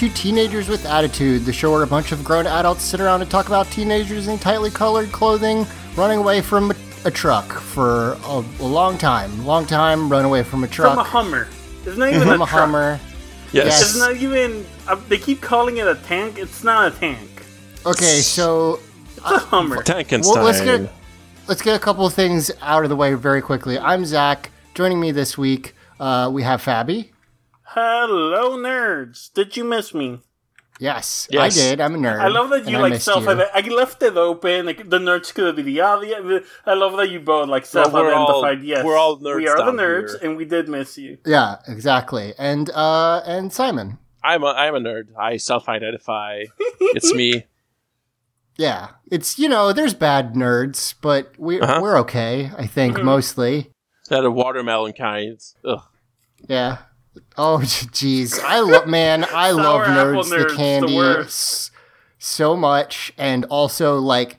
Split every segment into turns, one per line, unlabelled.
To
Teenagers with Attitude, the show where a bunch of grown adults sit around and talk about teenagers in tightly colored clothing running away from a, a truck for a, a long time. Long time, run away from a truck.
From a Hummer. It's not even
From
a,
a
truck.
Hummer.
Yes.
It's not even. Uh, they keep calling it a tank. It's not a tank.
Okay, so
It's a Hummer.
Tankenstein.
well, let's get let's get a couple of things out of the way very quickly. I'm Zach. Joining me this week, uh, we have Fabi.
Hello, nerds. Did you miss me?
Yes,
Yes.
I did. I'm a nerd.
I love that you like self.
you.
I left it open. Like, the nerds could be the obvious. I love that you both like
Well,
self-identified. yes,
we're all nerds
We are the nerds,
here.
and we did miss you.
Yeah, exactly. And uh, and Simon.
I'm a, I'm a nerd. I self-identify. it's me.
Yeah, it's you know, there's bad nerds, but we
Uh-huh.
we're okay. I think
Mm-hmm.
mostly.
That a watermelon kinds. Ugh.
Yeah. Oh jeez, I love man, I love nerds,
nerds,
the
the
candy
worst.
s- so much, and also like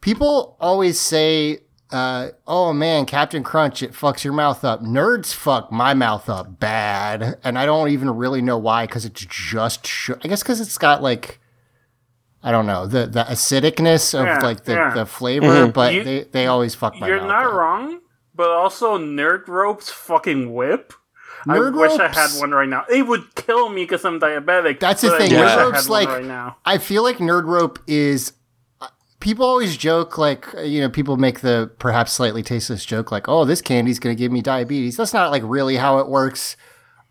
people always say, uh, "Oh man, Captain Crunch, it fucks your mouth up." Nerds fuck my mouth up bad, and I don't even really know why, because it's just sh- I guess because it's got like. I don't know the the acidicness of
Yeah,
like the,
yeah.
the flavor, but
You-
they, they always fuck my
You're not
up.
wrong, but also nerd ropes fucking whip.
Nerd
I wish I had one right now. It would kill me because I'm diabetic.
That's the thing,
I wish
nerd
ropes, like-
right now.
I feel like nerd rope is. uh, People always joke, like, you know, people make the perhaps slightly tasteless joke, like, oh, this candy's going to give me diabetes. That's not, like, really how it works.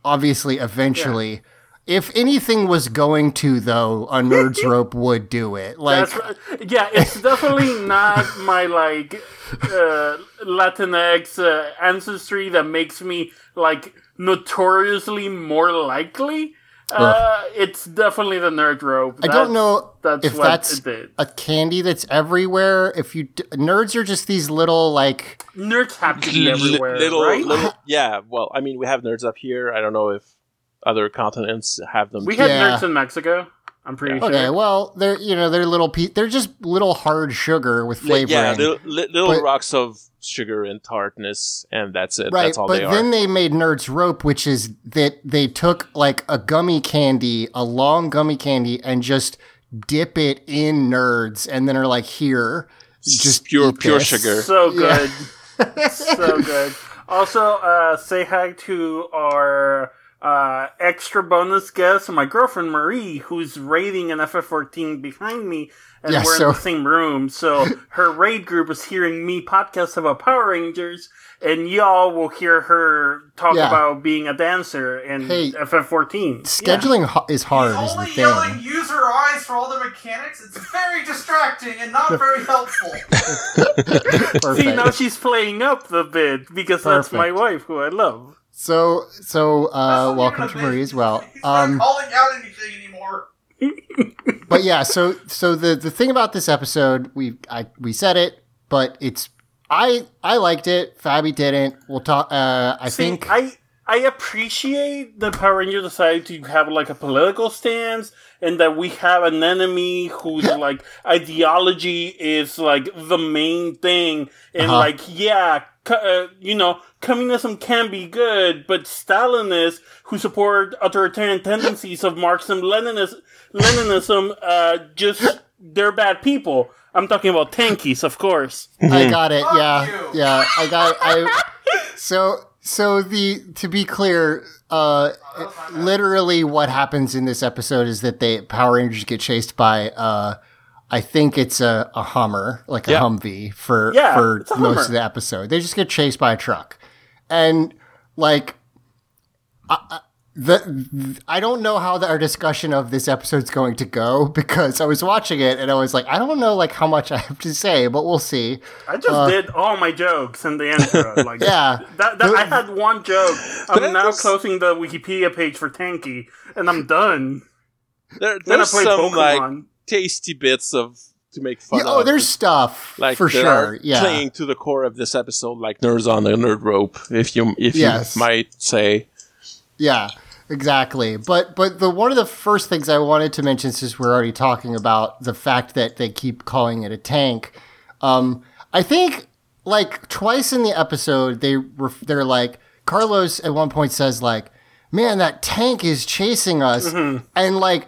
Obviously, eventually. If anything was going to, though, a nerd's rope would do it. Like,
That's. Yeah, it's definitely not my like uh, Latinx uh, ancestry that makes me like notoriously more likely. Uh, it's definitely the nerd rope.
I don't know
That's
if
what
that's
it did.
a candy that's everywhere. If you. D- nerds are just these little, like.
Nerds have to be everywhere,
little,
right?
little, yeah. Well, I mean, we have nerds up here. I don't know if other continents have them.
we had
Yeah.
nerds in Mexico. I'm pretty
Okay,
sure.
Okay, well, they're, you know, they're little, pe- they're just little hard sugar with
Li-
flavoring.
yeah, little, li- little
But-
rocks of sugar and tartness, and that's it.
Right,
that's all
but
they
then
are.
they made Nerds Rope, which is that they took like a gummy candy, a long gummy candy, and just dip it in Nerds, and then are like, here, just
pure,
eat
pure
this.
sugar.
So good. so good. Also, uh, say hi to our uh, extra bonus guest, my girlfriend Marie, who's raiding an FF14 behind me, and
Yeah,
we're
so-
in the same room. So her raid group is hearing me podcast about Power Rangers, and y'all will hear her talk
Yeah.
about being a dancer in
Hey,
FF14.
Scheduling ho- is hard,
He's
is the
only yelling,
thing.
use her eyes for all the mechanics. It's very distracting and not very helpful.
See, now she's playing up the bit because that's my wife, who I love.
So, so, uh, welcome to Marie as well.
He's not
Um,
calling out anything anymore.
but yeah, so so the the thing about this episode, we I we said it, but it's I I liked it. Fabi didn't. We'll talk. Uh, I
See,
think
I I appreciate that Power Ranger decided to have like a political stance and that we have an enemy whose like ideology is like the main thing and
Uh-huh.
like yeah co- uh, you know communism can be good but Stalinists who support authoritarian tendencies of Marxism Leninism Leninism uh just they're bad people I'm talking about tankies of course
I got it.
Fuck
yeah,
you.
yeah. I got. I so so the to be clear, uh, literally what happens in this episode is that they Power Rangers get chased by uh, I think it's a, a Hummer, like a
Yeah.
Humvee for
Yeah,
for
a
most of the episode. They just get chased by a truck, and like. I- I- the I don't know how the, our discussion of this episode's going to go because I was watching it and I was like I don't know like how much I have to say but we'll see.
I just did all my jokes in the intro. Like,
Uh, Yeah.
that, that, I had one joke. I'm now
was-
closing the Wikipedia page for Tankie, and I'm done.
There,
Then I
there's some
Pokemon.
like tasty bits of to make fun
Yeah, oh, there's stuff
like
for sure. Yeah,
playing to the core of this episode, like nerds on the nerd rope, if you if
Yes.
you might say.
yeah, exactly. But but the one of the first things I wanted to mention, since we're already talking about the fact that they keep calling it a tank, um, I think like twice in the episode they ref- they're like Carlos at one point says like, "Man, that tank is chasing us," and like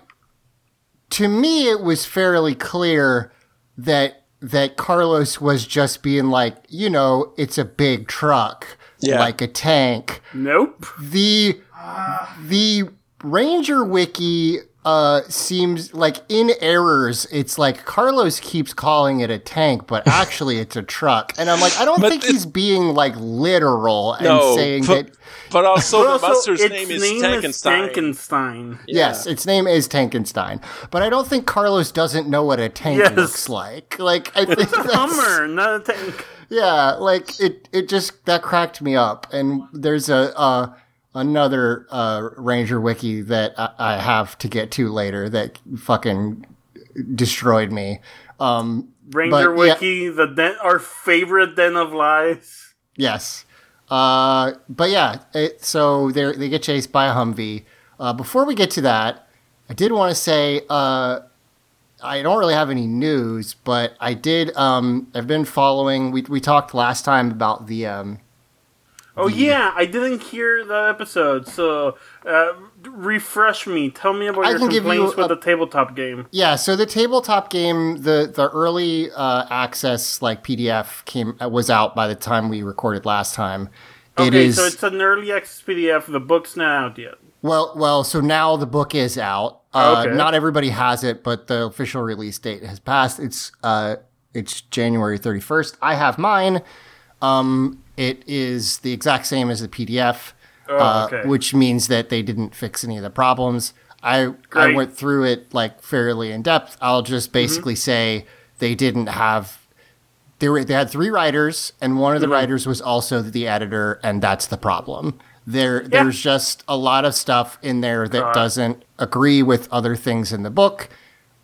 to me it was fairly clear that that Carlos was just being like, you know, it's a big truck,
Yeah.
like a tank.
Nope.
The the Ranger wiki uh seems like in errors it's like Carlos keeps calling it a tank but actually it's a truck and I'm like I don't
But
think he's being like literal and
No,
saying
but,
that
but also
But
the
also,
monster's
its
name is
name
Tankenstein.
Tankenstein.
yes its name is Tankenstein but I don't think Carlos doesn't know what a tank
Yes.
looks like like I think
It's a
that's-
Hummer, not a tank.
Yeah, like it it just that cracked me up. And there's a uh another uh Ranger wiki that I, I have to get to later that fucking destroyed me. Um
Ranger
But, yeah.
Wiki, the den, our favorite den of lies.
yes. Uh but yeah, it, so they they get chased by a Humvee. Uh before we get to that, I did want to say uh I don't really have any news, but I did um I've been following we we talked last time about the um
Oh yeah, I didn't hear that episode, so uh, refresh me. Tell me about
I
your
give you
complaints with the tabletop game.
Yeah, so the tabletop game, the the early uh, access like PDF came uh, was out by the time we recorded last time. It
Okay,
is
so it's an early access PDF. The book's not out yet.
well, well. So now the book is out. Uh,
Okay.
Not everybody has it, but the official release date has passed. It's uh, it's January thirty first. I have mine. Um, it is the exact same as the PDF,
Oh,
uh, which means that they didn't fix any of the problems. I I went through it like fairly in depth. I'll just
Mm-hmm.
basically say they didn't have. They were they had three writers, and one of
Mm-hmm.
the writers was also the editor, and that's the problem. There, there's just a lot of stuff in there that
God.
doesn't agree with other things in the book.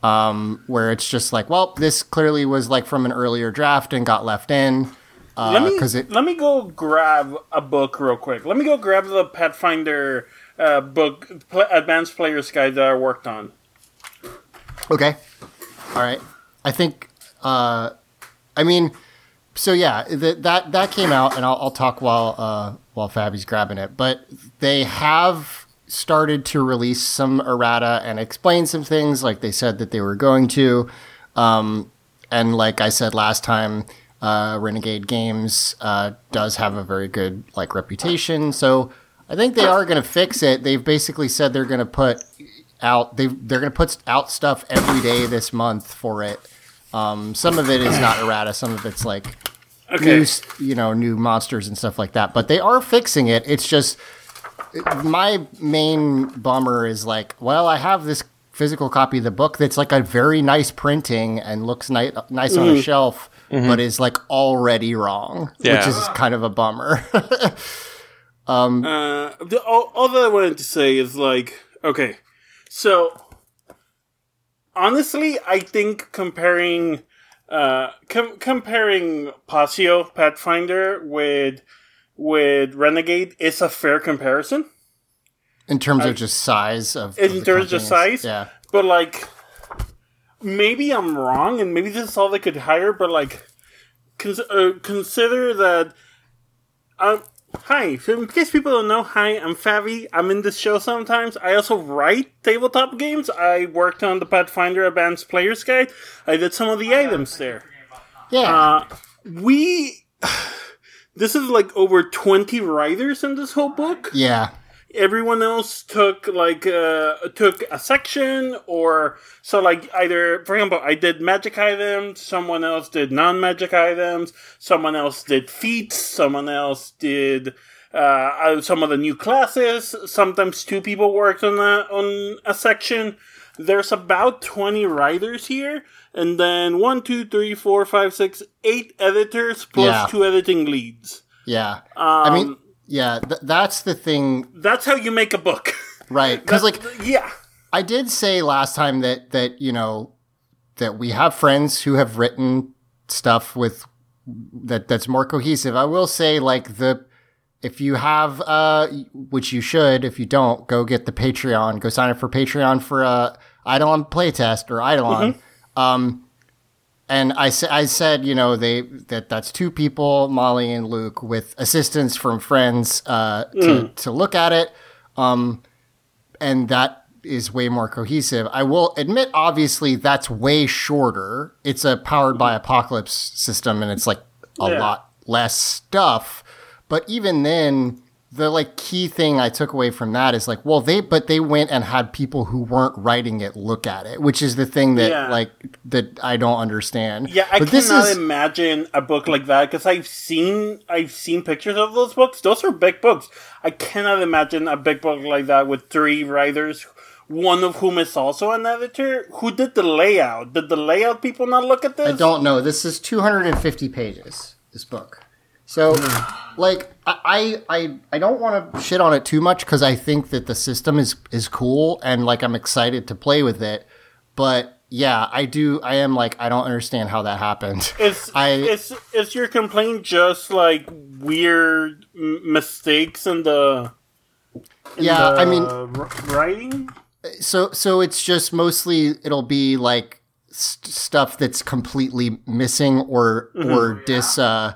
Um, where it's just like, well, this clearly was like from an earlier draft and got left in. Uh,
let me
it,
let me go grab a book real quick. Let me go grab the Pathfinder uh, book, pl- Advanced Player's Guide that I worked on.
Okay. All right. I think. Uh, I mean, so yeah, that that that came out, and I'll, I'll talk while uh, while Fabi's grabbing it. But they have started to release some errata and explain some things, like they said that they were going to. Um, and like I said last time, uh, Renegade Games uh, does have a very good like reputation, so I think they are going to fix it. They've basically said they're going to put out they they're going to put out stuff every day this month for it. Um, some of it is not errata, some of it's like
Okay.
new you know new monsters and stuff like that. But they are fixing it. It's just my main bummer is like, well, I have this physical copy of the book that's like a very nice printing and looks ni- nice on a shelf, but is like already wrong,
Yeah.
which is kind of a bummer.
um, Uh, the, all, all that I wanted to say is like, okay, so honestly, I think comparing, uh, com- comparing Paizo Pathfinder with with Renegade is a fair comparison.
in terms of just size of
In
of the
terms of size?
Yeah.
But like, maybe I'm wrong, and maybe this is all they could hire. But like, cons- uh, consider that. Um, hi. So in case people don't know, hi, I'm Fabi. I'm in this show sometimes. I also write tabletop games. I worked on the Pathfinder Advanced Player's Guide. I did some of the items there.
Yeah.
Uh, we. This is like over 20 writers in this whole book
yeah.
Everyone else took like uh took a section or so like either for example i did magic items someone else did non-magic items someone else did feats someone else did uh, uh, some of the new classes sometimes two people worked on a on a section there's about 20 writers here and then one two three four five six eight editors plus
Yeah.
two editing leads
Yeah.
um,
I mean, yeah, th- that's the thing,
that's how you make a book
right? Because like
yeah
I did say last time that that you know that we have friends who have written stuff with that that's more cohesive. I will say like the if you have uh which you should if you don't go get the Patreon go sign up for Patreon for uh Eidolon playtest or Eidolon. Um and I, I said, you know, they that that's two people, Molly and Luke, with assistance from friends uh, to, to look at it. Um, and that is way more cohesive. I will admit, obviously, that's way shorter. It's a powered by apocalypse system, and it's like a
Yeah.
lot less stuff. But even then, the like key thing I took away from that is like, well, they but they went and had people who weren't writing it look at it, which is the thing that
Yeah.
like that I don't understand.
Yeah, I
but
cannot imagine a book like that because I've seen I've seen pictures of those books. Those are big books. I cannot imagine a big book like that with three writers, one of whom is also an editor. Who did the layout? Did the layout people not look at this?
I don't know. This is 250 pages. This book. So, like, I I I don't want to shit on it too much because I think that the system is is cool and like I'm excited to play with it. But yeah, I do. I am like I don't understand how that happened.
Is
I-
is is your complaint just like weird m- mistakes in the? in
Yeah, I mean-
r- writing.
so so it's just mostly it'll be like st- stuff that's completely missing or or dis uh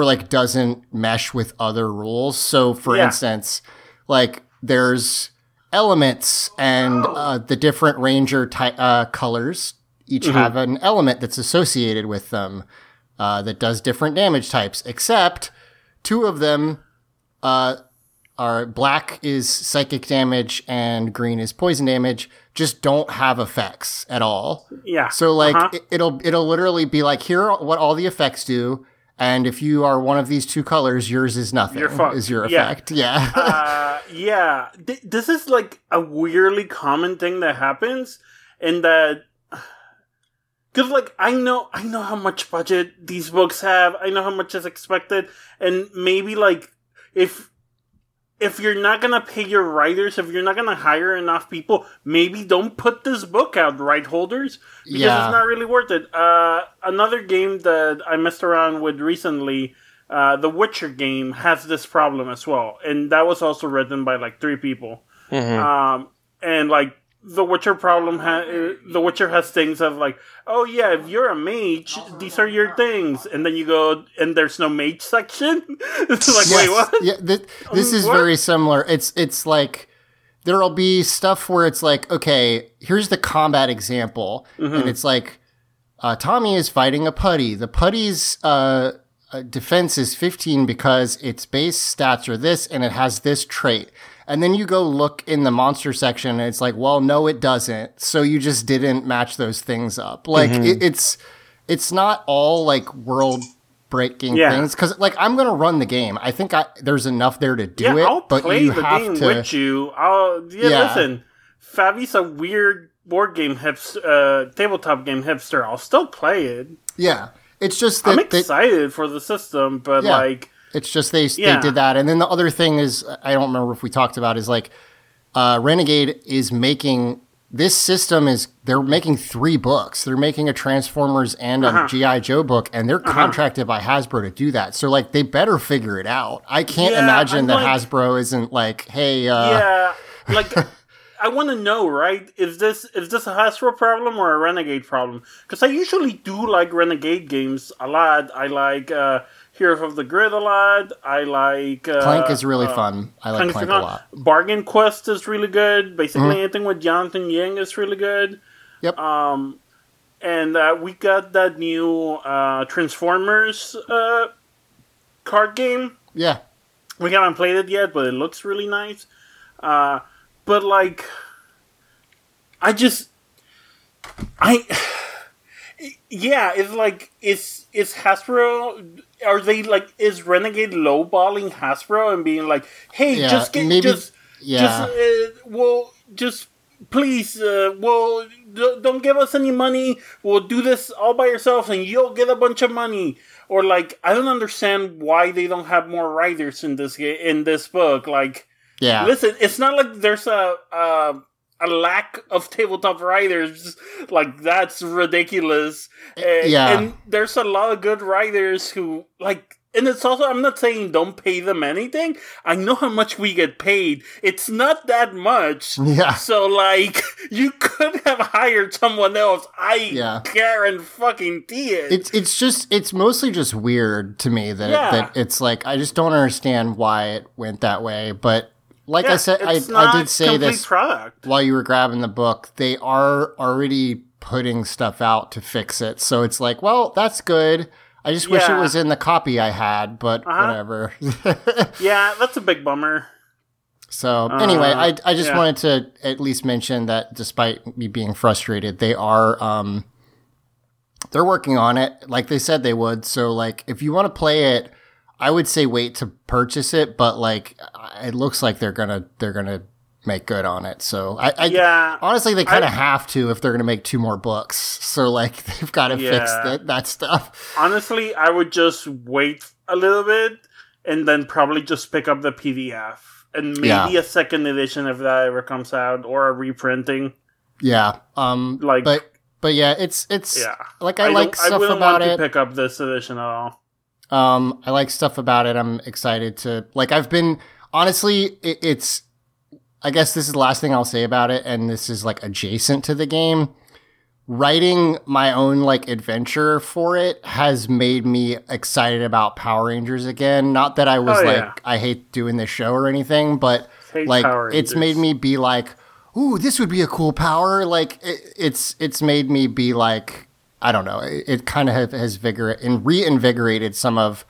or like doesn't mesh with other rules so for
Yeah.
instance like there's elements and uh, the different ranger ty- uh, colors each have an element that's associated with them uh, that does different damage types except two of them uh, are black is psychic damage and green is poison damage just don't have effects at all
Yeah.
so like
Uh-huh.
it, it'll it'll literally be like here are what all the effects do and if you are one of these two colors yours is nothing. Is your
Yeah.
effect. Yeah.
Uh, yeah, Th- this is like a weirdly common thing that happens, in that, because like I know, I know how much budget these books have. I know how much is expected, and maybe like if if you're not gonna pay your writers, if you're not gonna hire enough people, maybe don't put this book out, right holders, because
Yeah.
it's not really worth it. Uh, another game that I messed around with recently, uh, the Witcher game, has this problem as well, and that was also written by like three people. Um, and like the Witcher problem, ha- uh, the Witcher has things of like, oh yeah, if you're a mage, these are your things, and then you go and there's no mage section. it's like,
Yes.
wait, what?
Yeah, th- this is
what?
very similar. It's it's like there'll be stuff where it's like, okay, here's the combat example,
Mm-hmm.
and it's like uh, Tommy is fighting a putty. The putty's uh, uh, defense is 15 because its base stats are this, and it has this trait. And then you go look in the monster section, and it's like, well, no, it doesn't. So you just didn't match those things up. Like
Mm-hmm.
it, it's it's not all like world breaking
Yeah.
things because like I'm gonna run the game. I think I, there's enough there to do
yeah,
it,
I'll
but
play
you
the
have
game
to.
with you. I'll yeah,
Yeah.
listen. Fabi's a weird board game hipster, uh, tabletop game hipster. I'll still play it.
Yeah, it's just
I'm
that, that
excited for the system, but
Yeah.
like,
it's just they
Yeah.
they did that, and then the other thing is I don't remember if we talked about is like uh, Renegade is making this system is they're making three books. They're making a Transformers and a
Uh-huh.
GI Joe book, and they're contracted by Hasbro to do that. So like they better figure it out. I can't
Yeah,
imagine
I'm
that
like-
Hasbro isn't like, hey, uh,
yeah, like I want to know, right? Is this is this a Hasbro problem or a Renegade problem? Because I usually do like Renegade games a lot. I like uh, Heroes of the Grid a lot. I like uh,
Clank is really
uh,
fun. I like
Clank is
Clank a lot. Mm-hmm.
Bargain Quest is really good. Basically, anything with Jonathan Ying is really good.
Yep.
Um, and uh, we got that new uh, Transformers uh, card game.
Yeah.
We haven't played it yet, but it looks really nice. Uh, but like, I just, I, yeah, it's like it's is Hasbro? Are they like is Renegade lowballing Hasbro and being like, hey,
Yeah,
just get
maybe-
just
Yeah.
just uh, well just please uh, well d- don't give us any money we'll do this all by yourselves and you'll get a bunch of money or like i don't understand why they don't have more writers in this in this book like
yeah.
listen it's not like there's a a, a lack of tabletop writers like that's ridiculous Uh,
Yeah.
and there's a lot of good writers who like and it's also i'm not saying don't pay them anything i know how much we get paid it's not that much
Yeah.
so like you could have hired someone else i
Yeah.
guarantee fucking it
It's it's just it's mostly just weird to me that
Yeah.
that it's like I just don't understand why it went that way. But like I said, I, I did say this
product
while you were grabbing the book. They are already putting stuff out to fix it, so it's like, well, that's good. I just wish it was in the copy I had, but
Uh-huh.
whatever.
yeah that's a big bummer
So anyway, I, I just
Uh, yeah.
wanted to at least mention that despite me being frustrated, they are um they're working on it like they said they would. So like if you want to play it, I would say wait to purchase it, but like it looks like they're gonna they're gonna make good on it. So I, I
Yeah.
honestly they kind of have to if they're gonna make two more books. So like they've got to fix that that stuff.
Honestly, I would just wait a little bit and then probably just pick up the PDF and maybe
Yeah.
a second edition if that ever comes out or a reprinting.
Yeah. Um.
Like-
but but yeah, it's it's
Yeah,
like I,
don't-
like
I
stuff
wouldn't
about
want
it.
to pick up this edition at all.
Um, I like stuff about it. I'm excited to like. I've been honestly, it, it's. I guess this is the last thing I'll say about it, and this is like adjacent to the game. Writing my own like adventure for it has made me excited about Power Rangers again. Not that I was
Oh,
like
yeah.
I hate doing this show or anything, but
Hate
like it's made me be like, "Ooh, this would be a cool power." Like it, it's it's made me be like, I don't know. It, it kind of has vigor and reinvigorated some of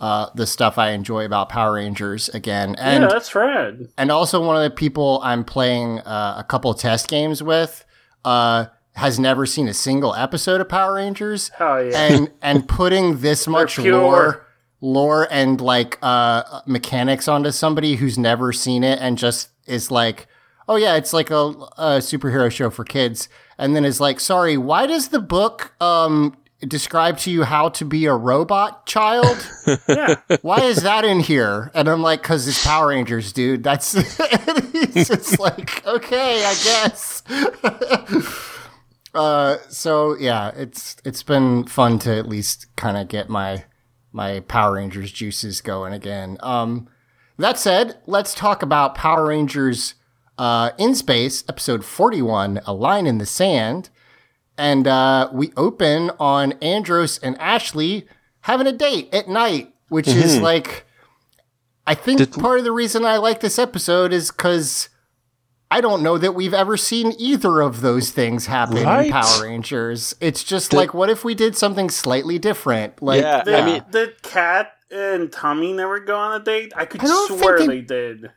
uh, the stuff I enjoy about Power Rangers again. And
yeah, that's rad.
and also one of the people I'm playing uh, a couple test games with uh, has never seen a single episode of Power Rangers,
Hell yeah.
and and putting this much lore, lore and like uh, mechanics onto somebody who's never seen it and just is like, oh yeah, it's like a, a superhero show for kids, and then is like, sorry, why does the book um, describe to you how to be a robot child?
yeah,
why is that in here? And I'm like, because it's Power Rangers, dude. That's it's just like, okay, I guess. uh, so yeah, it's it's been fun to at least kind of get my my Power Rangers juices going again. Um, that said, let's talk about Power Rangers uh, in Space, episode 41, A Line in the Sand. And uh, we open on Andros and Ashley having a date at night, which is like, I think
Did-
part of the reason I like this episode is because I don't know that we've ever seen either of those things happen
Right?
in Power Rangers. It's just like, what if we did something slightly different? Like,
Yeah,
Did,
I mean-
did Kat and Tommy never go on a date? I could
I don't think
swear
they-
they did.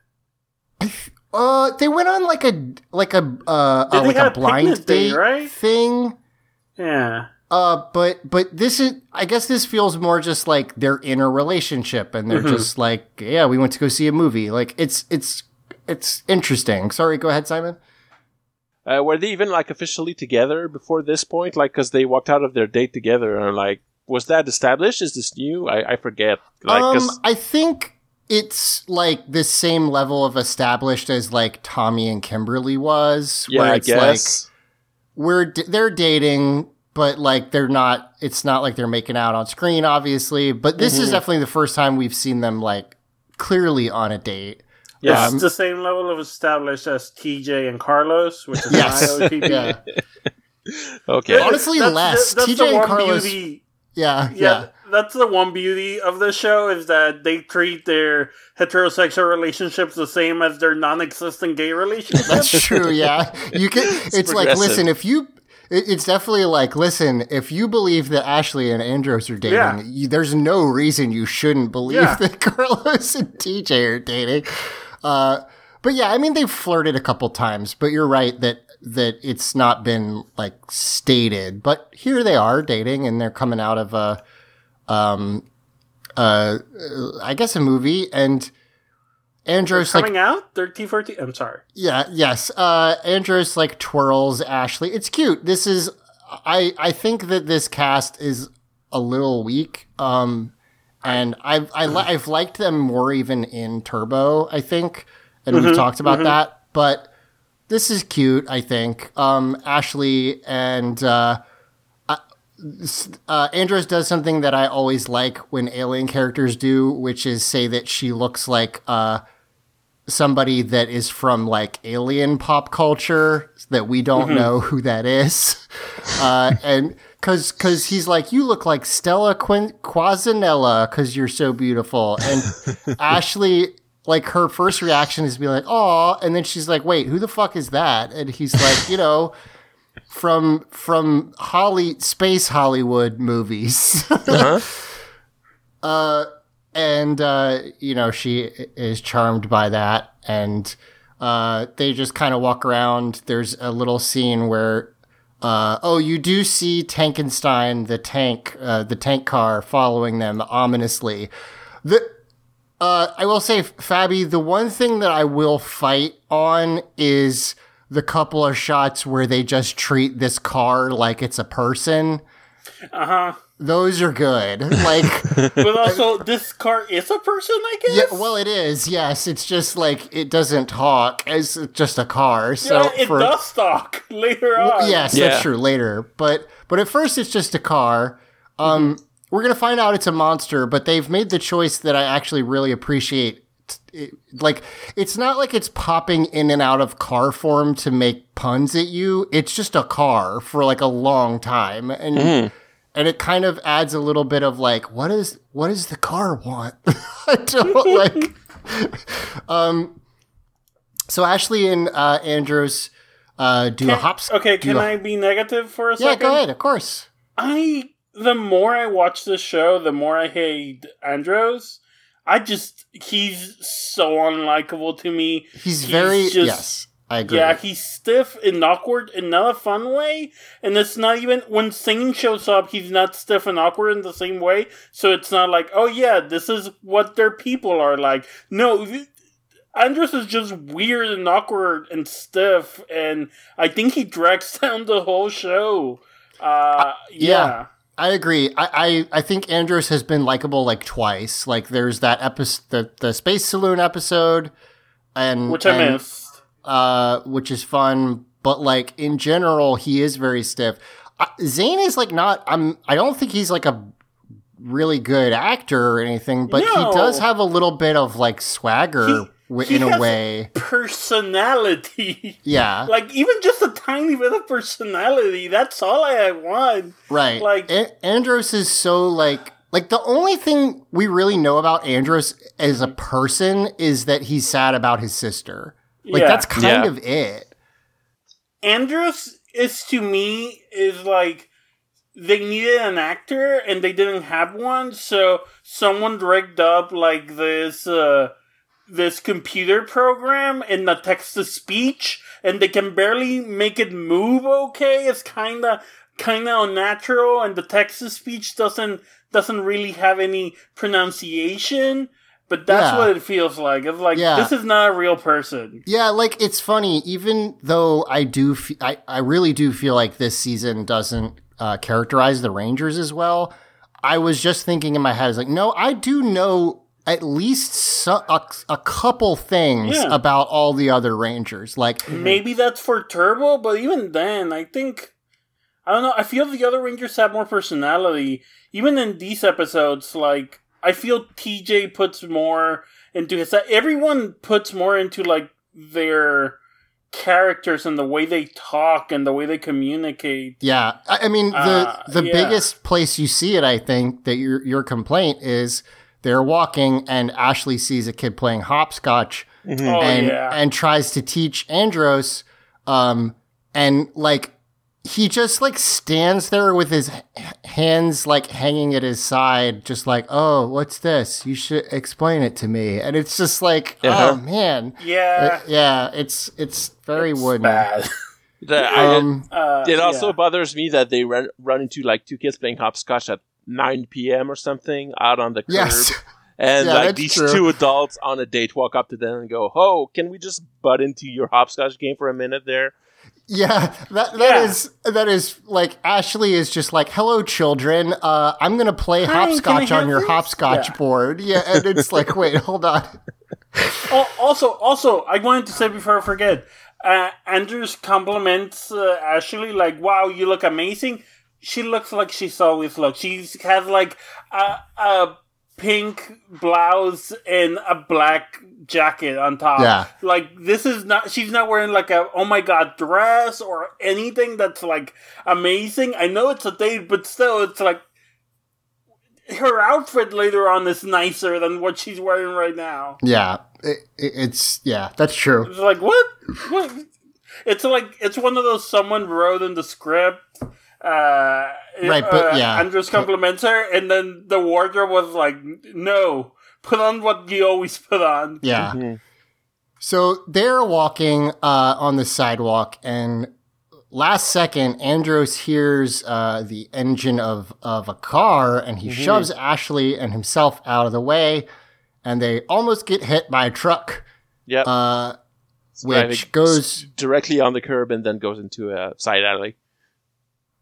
Uh, they went on like a like a uh,
Did
uh like a
a
blind
picnic date,
date
right?
thing.
Yeah.
Uh, but but this is I guess this feels more just like they're in a relationship and they're
Mm-hmm.
just like yeah we went to go see a movie like it's it's it's interesting. Sorry, go ahead, Simon.
Uh, were they even like officially together before this point? Like, because they walked out of their date together, and like, was that established? Is this new? I, I forget. Like, 'cause-
um, I think it's like the same level of established as like Tommy and Kimberly was.
Yeah,
where
I
it's like
guess.
we're d- they're dating, but like they're not. It's not like they're making out on screen, obviously. But this
Mm-hmm.
is definitely the first time we've seen them like clearly on a date.
yeah,
it's the same level of established as TJ and Carlos, which is
Yes.
my OTP.
Yeah,
okay.
Honestly,
That's-
less.
That's
TJ
the
and
one
Carlos-
beauty.
yeah,
Yeah,
yeah.
That's the one beauty of the show is that they treat their heterosexual relationships the same as their non-existent gay relationships.
That's true. Yeah, you can. It's, like, listen, if you, it, it's definitely like, listen, if you believe that Ashley and Andros are dating,
Yeah.
you, there's no reason you shouldn't believe
Yeah.
that Carlos and TJ are dating. Uh, but yeah, I mean, they've flirted a couple times, but you're right that that it's not been like stated. But here they are dating, and they're coming out of a, um, uh, I guess a movie, and Andros like
Coming out 13, 14. I'm sorry.
yeah, yes. Uh Andros like twirls Ashley. It's cute. This is I I think that this cast is a little weak. Um and I've I li- I've liked them more even in Turbo, I think. And we've talked about that, but this is cute, I think. Um Ashley and uh uh, Andros does something that I always like when alien characters do, which is say that she looks like uh, somebody that is from like alien pop culture that we don't know who that is. Uh, and cause, cause he's like, you look like Stella Quin- Quasanella cause you're so beautiful. And Ashley, like her first reaction is to be like, oh, and then she's like, wait, who the fuck is that? And he's like, you know, from, from Holly, space Hollywood movies. and uh, you know she is charmed by that. And uh, they just kind of walk around. There's a little scene where uh, oh you do see tankenstein the tank uh, the tank car following them ominously. The uh, I will say, Fabi, the one thing that I will fight on is the couple of shots where they just treat this car like it's a person.
Uh huh.
Those are good. Like,
But also, this car is a person, I guess.
Yeah, well, it is. Yes, it's just like it doesn't talk. It's just a car. So
Yeah, it
for
does talk later on.
yes,
Yeah.
that's true. Later, but but at first it's just a car. Um, we're gonna find out it's a monster, but they've made the choice that I actually really appreciate. It, like it's not like it's popping in and out of car form to make puns at you. It's just a car for like a long time, and and it kind of adds a little bit of like, what is what does the car want? I don't like. um, so Ashley and uh, Andros uh, do a hops.
Okay, can
a-
I be negative for a
Yeah,
second?
go ahead. Of course.
I the more I watch this show, the more I hate Andros. I just he's so unlikable to me.
He's, very
just-
yes. I agree.
Yeah, he's stiff and awkward in not a fun way, and it's not even when Singing shows up, he's not stiff and awkward in the same way. So it's not like, oh yeah, this is what their people are like. No, Andros is just weird and awkward and stiff, and I think he drags down the whole show. Uh, yeah.
yeah. I agree. I, I, I think Andros has been likable like twice. Like there's that episode, the, the Space Saloon episode, and
which I
and,
missed.
uh, which is fun. But like in general, he is very stiff. Uh, Zhane is like not. I'm. I don't think he's like a really good actor or anything, but
No.
he does have a little bit of like swagger
He-
w-
he
in a way.
Personality.
Yeah,
like even just a tiny bit of personality. That's all I want.
right.
like-
A- Andros is so like. Like the only thing we really know about Andros as a person is that he's sad about his sister. Like
Yeah.
that's kind
Yeah.
of it.
Andros is to me is like they needed an actor and they didn't have one, so someone rigged up like this uh this computer program in the text to speech and they can barely make it move okay. It's kinda kinda unnatural and the text to speech doesn't doesn't really have any pronunciation. But that's
Yeah.
what it feels like. It's like
Yeah.
this is not a real person.
Yeah, like it's funny. Even though I do, f- I I really do feel like this season doesn't uh, characterize the Rangers as well. I was just thinking in my head, I was like, no, I do know at least so, a, a couple things
Yeah.
about all the other Rangers. Like,
Maybe that's for Turbo, but even then, I think I don't know. I feel the other Rangers have more personality. Even in these episodes, like I feel TJ puts more into his. Everyone puts more into like their characters and the way they talk and the way they communicate.
yeah, I, I mean, the
Uh,
the
yeah.
biggest place you see it, I think, that your your complaint is they're walking and Ashley sees a kid playing hopscotch
Oh
and
yeah,
and tries to teach Andros, um, and like he just like stands there with his hands like hanging at his side, just like, oh, what's this? You should explain it to me. And it's just like,
Uh-huh.
oh man,
yeah.
Uh, yeah, it's it's very
It's
wooden.
bad.
The- I-
Um,
Uh,
it also
yeah.
bothers me that they run run into like two kids playing hopscotch at 9 p.m. or something out on the curb.
yes,
And
Yeah,
like these
true.
two adults on a date walk up to them and go, "Oh, can we just butt into your hopscotch game for a minute there?"
yeah, that that
Yeah.
is that is like Ashley is just like, hello, children. Uh, I'm gonna play
Hi,
hopscotch on your
this?"
hopscotch
Yeah.
board. Yeah, and it's like, wait, hold on.
Oh, also, also, I wanted to say before I forget, uh, Andros compliments uh, Ashley like, "Wow, you look amazing." She looks like she's always looked. She has like a, a pink blouse and a black jacket on top.
Yeah.
like this is not. She's not wearing like a oh my god dress or anything that's like amazing. I know it's a date, but still, it's like. Her outfit later on is nicer than what she's wearing right now.
Yeah, it, it- it's yeah, that's true.
It's like what? What? It's like it's one of those someone wrote in the script. Uh,
Right, but
uh,
yeah.
Andros compliments her, and then the wardrobe was like, "No, put on what you always put on."
Yeah.
Mhm.
So they're walking uh, on the sidewalk, and last second, Andros hears uh, the engine of, of a car, and he shoves Ashley and himself out of the way, and they almost get hit by a truck,
Yep.
uh, which goes
directly on the curb and then goes into a side alley.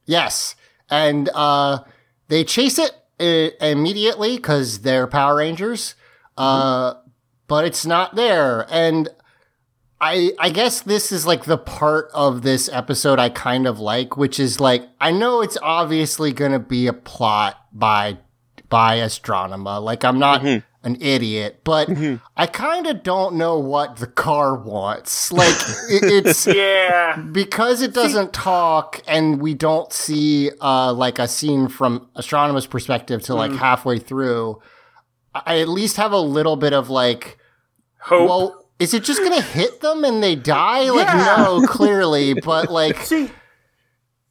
Yes, and uh, they chase it uh, immediately because they're Power Rangers, uh, but it's not there. And I, I guess this is like the part of this episode I kind of like, which is like I know it's obviously going to be a plot by by Astronema. Like I'm not an idiot, but I kind of don't know what the car wants. Like it, it's
Yeah,
because it doesn't talk and we don't see uh like a scene from Astronema's perspective to
Mm.
like halfway through i at least have a little bit of like
hope.
well is it just gonna hit them and they die like
Yeah.
no clearly but like
See,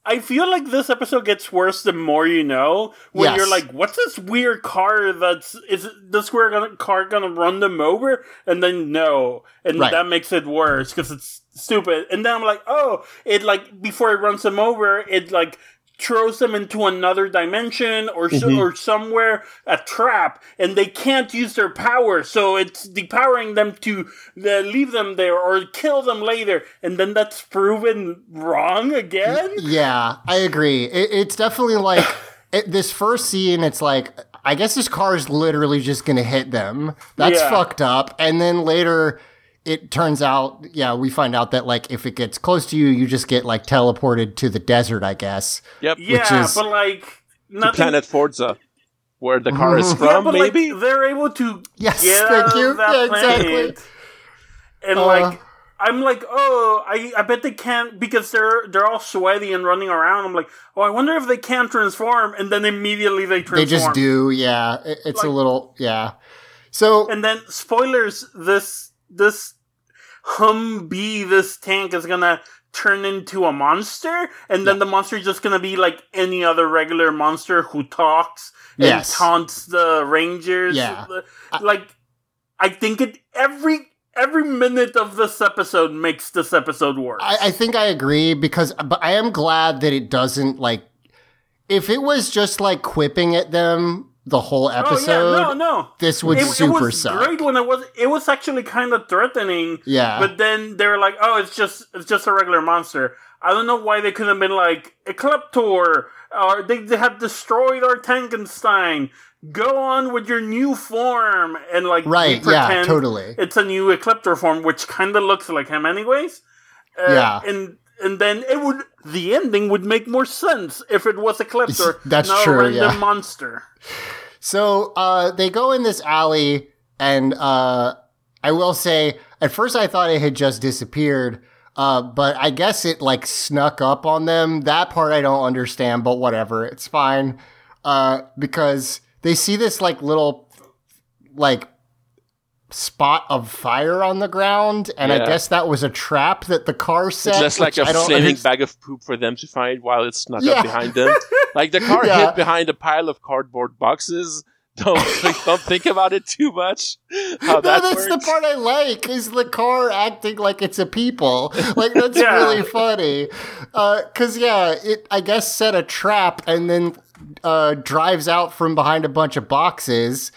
I feel like this episode gets worse the more you know. When
Yes.
you're like, "What's this weird car? That's is this weird gonna, car gonna run them over?" And then no, and
Right.
that makes it worse because it's stupid. And then I'm like, "Oh, it like before it runs them over, it like." Throws them into another dimension or so, or somewhere a trap and they can't use their power. So it's depowering them to uh, leave them there or kill them later and then that's proven wrong again?
Yeah i agree. It, it's definitely like it, this first scene it's like i guess this car is literally just gonna hit them. That's
Yeah.
fucked up. And then later it turns out yeah we find out that like if it gets close to you you just get like teleported to the desert i guess
Yep.
yeah
is-
but like
To
nothing
Planet Forza, where the car is
yeah,
from,
but
maybe?
like they're able to
Yes,
get
thank
out
you.
of that
Yeah, exactly.
planet. and
Uh.
like I'm like, oh, I, I bet they can't because they're they're all sweaty and running around. I'm like, oh, I wonder if they can transform, and then immediately they transform.
they just do yeah it, it's a little yeah so
And then spoilers, this this Humvee, this tank is gonna turn into a monster, and then the monster is just gonna be like any other regular monster who talks and
Yes.
taunts the rangers.
Yeah.
Uh, like I think it every every minute of this episode makes this episode worse.
I, I think I agree because, but I am glad that it doesn't like. If it was just like quipping at them the whole episode.
oh yeah, no, no.
this would
it, it
super
was
suck.
great when it was. It was actually kind of threatening.
Yeah,
But then they were like, "Oh, it's just it's just a regular monster." I don't know why they couldn't have been like a Ecliptor, or they have destroyed our Tankenstein. Go on with your new form, and like
Right, yeah, totally.
It's a new Ecliptor form, which kind of looks like him, anyways. Uh,
Yeah.
and and then it would the ending would make more sense if it was a Ecliptor,
That's
not
true,
a random
yeah.
monster.
So uh, they go in this alley, and uh, I will say, at first I thought it had just disappeared, uh, but I guess it like snuck up on them. That part I don't understand, but whatever, it's fine. Uh, because they see this like little like spot of fire on the ground, and I guess that was a trap that the car set.
It's just like a flaming bag of poop for them to find while it's snuck
Yeah.
up behind them. Like the car
Yeah.
hid behind a pile of cardboard boxes. Don't think, don't think about it too much. How
No,
that
that's
works.
the part I like is the car acting like it's a people. Like that's
Yeah.
really funny. Uh, Cause yeah, it I guess set a trap and then uh, drives out from behind a bunch of boxes.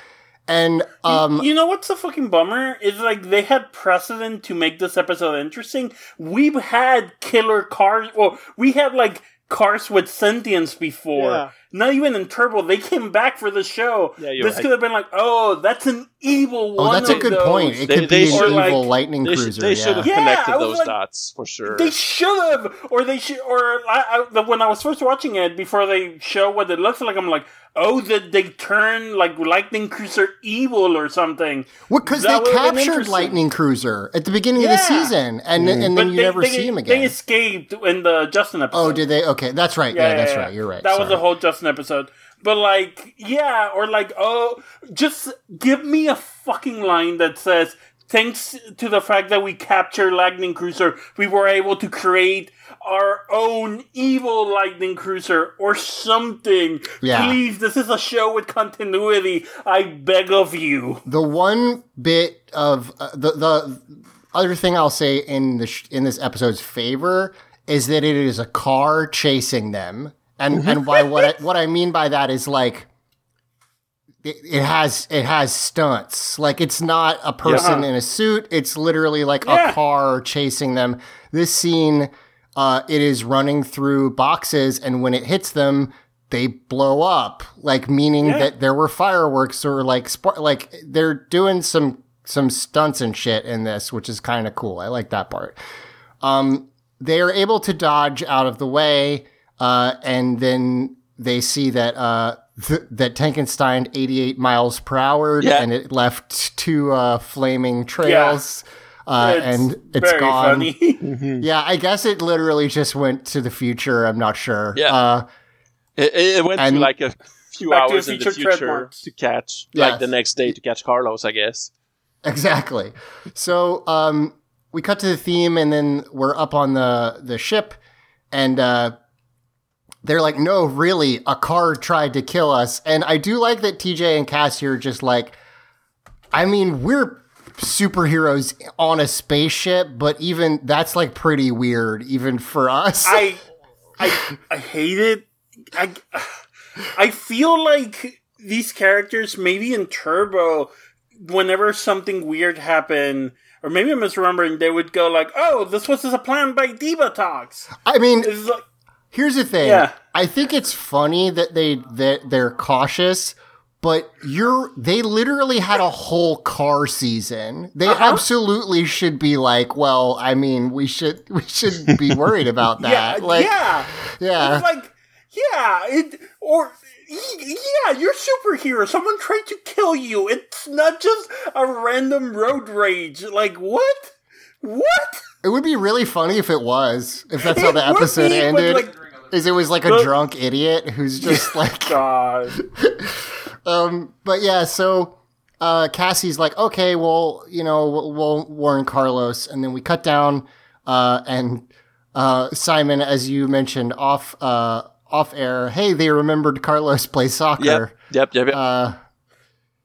And um,
you know what's the fucking bummer is like they had precedent to make this episode interesting. We've had killer cars. Well, we had like cars with sentience before.
Yeah.
Not even in Turbo. They came back for the show.
Yeah, you're
this
right.
could have been like, oh, that's an evil one.
oh, that's a good
those.
point. It
They-
could
they
be an evil
like-
lightning
They, sh-
cruiser.
they should
yeah.
have
Yeah,
connected
I was
those
like-
dots for sure.
They should have, or they should, or I, I, when I was first watching it before they show what it looks like, I'm like, oh, did they turn like Lightning Cruiser evil or something?
Because
That
they captured. Lightning Cruiser at the beginning of the season, and mm. and then you never see him again.
They escaped in the Justin oh, episode.
Oh, did they? Okay, that's right. Yeah, that's right. You're right.
That was
Sorry.
the whole Justin episode. But like, yeah, or like, oh, just give me a fucking line that says, "Thanks to the fact that we captured Lightning Cruiser, we were able to create our own evil Lightning Cruiser or something."
Yeah.
Please, this is a show with continuity. I beg of you.
the one bit of uh, the the other thing I'll say in the sh- in this episode's favor is that it is a car chasing them, and and by what I, what I mean by that is like. It, it has it has stunts like it's not a person
Yeah.
in a suit it's literally like
Yeah.
a car chasing them this scene uh, it is running through boxes and when it hits them they blow up like meaning
Yeah.
that there were fireworks or like sp- like they're doing some some stunts and shit in this which is kind of cool i like that part um they are able to dodge out of the way uh and then they see that uh th- that Tankenstein 88 miles per hour
Yeah.
and it left two uh flaming trails uh,
It's
and it's
very
gone.
funny.
Yeah, I guess it literally just went to the future. I'm not sure.
Yeah.
Uh,
It, it went to like a few hours
the
in the
future
future
trademarks.
to catch,
Yes.
like the next day to catch Carlos, I guess.
exactly. So um, we cut to the theme, and then we're up on the the ship, and uh, they're like, "No, really, a car tried to kill us." And I do like that TJ and Cassie are just like, I mean, we're superheroes on a spaceship, but even that's like pretty weird, even for us.
I, I, I hate it. I, I feel like these characters, maybe in Turbo, whenever something weird happened, or maybe I'm misremembering, they would go like, "Oh, this was a plan by Divatox."
I mean,
like,
Here's the thing.
Yeah.
I think it's funny that they that they're cautious, but you're they literally had a whole car season. They
Uh-huh.
absolutely should be like, well, I mean, we should we should be worried about
yeah,
that. like,
yeah,
yeah.
It's like, yeah, it or. Yeah, you're superhero. Someone tried to kill you. It's not just a random road rage. Like what? What?
It would be really funny if it was. If that's how
It
the episode
be,
ended.
like-
is it was like a drunk idiot who's just like
God.
Um, but yeah, so uh, Cassie's like, okay, well, you know, we'll, we'll warn Carlos, and then we cut down, uh, and uh, Simon, as you mentioned off uh, off air, hey, they remembered Carlos play soccer.
Yep, yep, yep. yep.
Uh,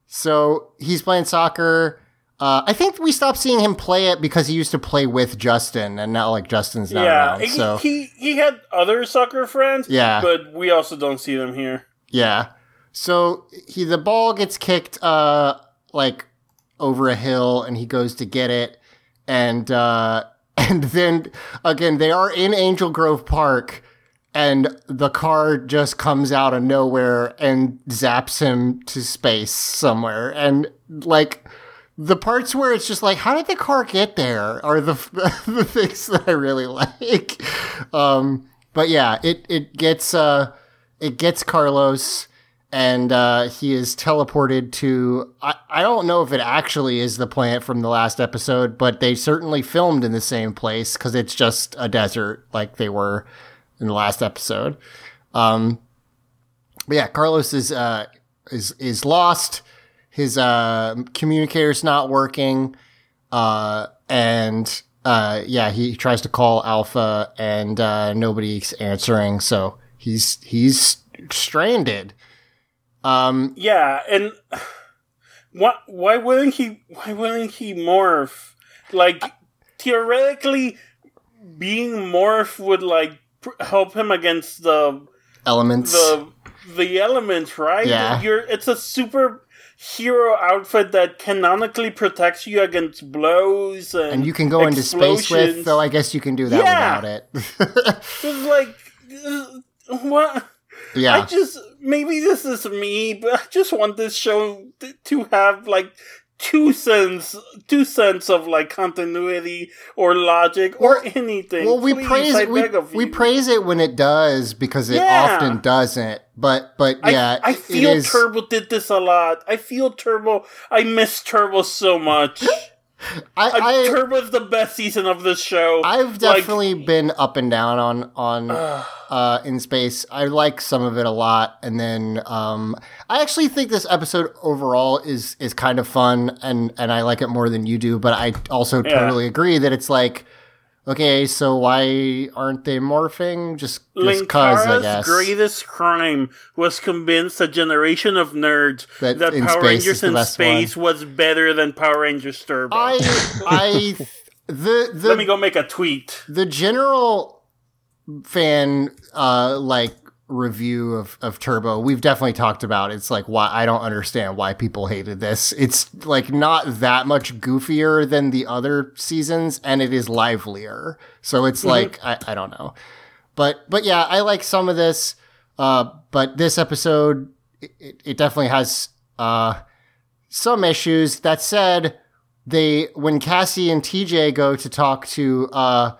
so he's playing soccer. Uh, I think we stopped seeing him play it because he used to play with Justin, and now like Justin's not
yeah,
around.
he,
So
he he had other soccer friends.
Yeah.
but we also don't see them here.
Yeah. So he the ball gets kicked uh like over a hill and he goes to get it and uh and then again they are in Angel Grove Park and the car just comes out of nowhere and zaps him to space somewhere. And like the parts where it's just like, how did the car get there? Are the the things that I really like. Um, but yeah, it it gets uh it gets Carlos and uh, he is teleported to I, I don't know if it actually is the plant from the last episode but they certainly filmed in the same place because it's just a desert like they were in the last episode. Um but yeah carlos is uh is is lost. His uh communicator's not working. Uh and uh yeah he tries to call alpha and uh nobody's answering. So he's he's stranded um
Yeah, and why why wouldn't he why wouldn't he morph? Like theoretically being morph would like pr- help him against the
elements
the the elements, right?
Yeah.
You're it's a super hero outfit that canonically protects you against blows and
and you can go into space with
explosions.
though i guess you can do that
Yeah.
without it
It's like uh, what
yeah
I just maybe this is me, but I just want this show to have like two cents, two cents of like continuity or logic or
Well-
anything.
well we
Please,
praise
I
we, we praise it when it does because it
Yeah.
often doesn't but but yeah
I
it
feel Turbo did this a lot. I feel Turbo. I miss Turbo so much.
I,
Turbo's the best season of this show.
I've
Like,
definitely been up and down on on uh, in space. I like some of it a lot, and then um, I actually think this episode overall is is kind of fun, and and I like it more than you do. But I also
Yeah.
totally agree that it's like, okay, so why aren't they morphing? Just just cause, I guess.
greatest crime was convince a generation of nerds
That
that, Power Rangers in space was better than Power Rangers Turbo.
I I the the
Let me go make a tweet.
the general fan uh like review of, of turbo we've definitely talked about it's like why i don't understand why people hated this. It's like not that much goofier than the other seasons and it is livelier. So it's like I, I don't know. But but yeah i like some of this uh but this episode it, it definitely has uh some issues. That said they when cassie and tj go to talk to uh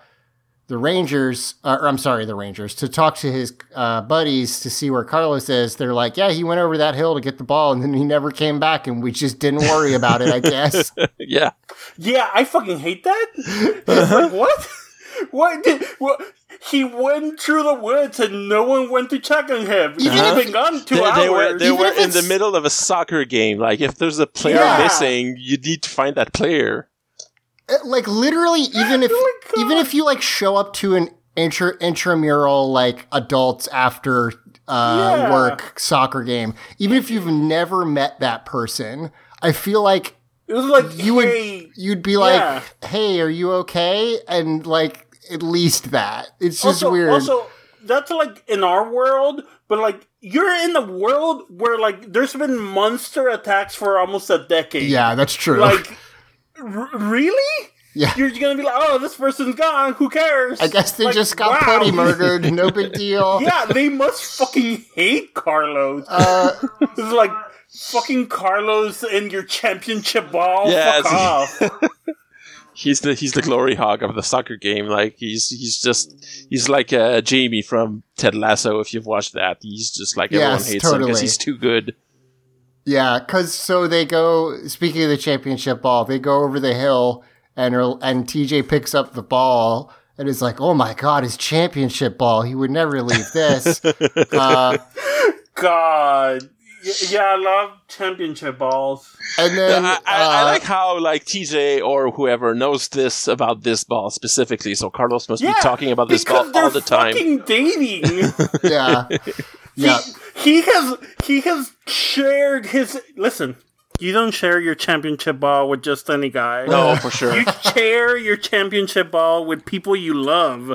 the Rangers, uh, or I'm sorry, the Rangers, to talk to his uh, buddies to see where Carlos is. They're like, yeah, he went over that hill to get the ball, and then he never came back, and we just didn't worry about it, I guess.
yeah.
Yeah, I fucking hate that. It's like what? What did what? He went through the woods and no one went to check on him. He's
Even if-
been gone two
They,
hours.
they were they were in the middle of a soccer game. Like if there's a player
Yeah.
missing, you need to find that player.
Uh, like literally, even if
Oh
even if you like show up to an intra intramural like adults after uh,
Yeah.
work soccer game, even if you've never met that person, I feel like
it was like
you would you'd be like,
Yeah.
"Hey, are you okay?" And like at least that. It's just
also,
weird.
Also, that's like in our world, but like you're in a world where like there's been monster attacks for almost a decade.
yeah, that's true.
Like, r- really?
Yeah.
You're gonna be like, oh, this person's gone. Who cares?
I guess they
Like,
just got
wow.
putty murdered. No big deal.
yeah, they must fucking hate Carlos.
Uh,
It's like fucking Carlos and your championship ball.
Yeah,
Fuck off.
He's the he's the glory hog of the soccer game. Like he's he's just he's like uh, Jamie from Ted Lasso. If you've watched that, he's just like everyone
Yes,
hates him because he's too good.
Yeah, because so they go. Speaking of the championship ball, they go over the hill, and and TJ picks up the ball and is like, "Oh my god, his championship ball! He would never leave this." uh,
God. Yeah, I love championship balls.
and then
I, I, I
uh,
like how like TJ or whoever knows this about this ball specifically. So Carlos must
Yeah,
be talking about this ball all the time.
Fucking dating.
yeah, yeah.
He has he has shared his listen. You don't share your championship ball with just any guy.
No, for sure.
You share your championship ball with people you love.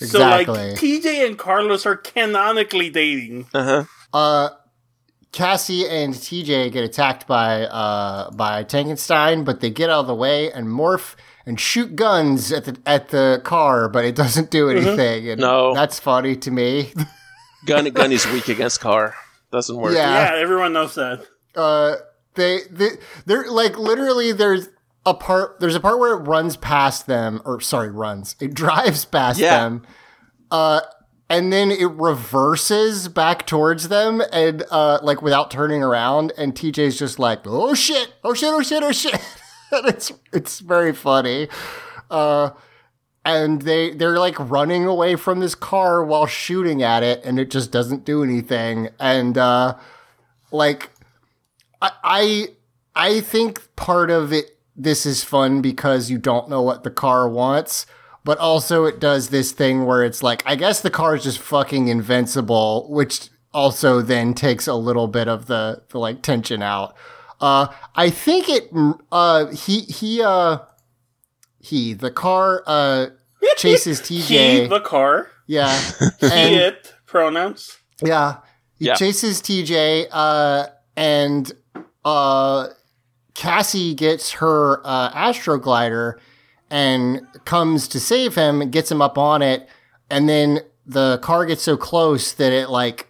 Exactly. So like
Exactly.
TJ and Carlos are canonically dating.
Uh-huh.
Uh, Cassie and TJ get attacked by uh by Tankenstein, but they get out of the way, and Morph and shoot guns at the at the car, but it doesn't do anything. And
No.
that's funny to me.
Gun gun is weak against car. Doesn't work.
Yeah.
Yeah, everyone knows that.
uh, they they they're like literally there's a part there's a part where it runs past them or sorry runs it drives past
Yeah.
them uh and then it reverses back towards them and uh like without turning around and TJ's just like oh shit oh shit oh shit oh shit and it's it's very funny uh and they they're like running away from this car while shooting at it and it just doesn't do anything and uh like I, I I think part of it this is fun because you don't know what the car wants, but also it does this thing where it's like I guess the car is just fucking invincible, which also then takes a little bit of the, the like tension out. Uh I think it uh he he uh he the car uh chases TJ.
He, the car.
yeah.
He, it, pronouns.
yeah. He
Yeah.
chases TJ, uh, and uh, Cassie gets her uh, astroglider and comes to save him, gets him up on it, and then the car gets so close that it like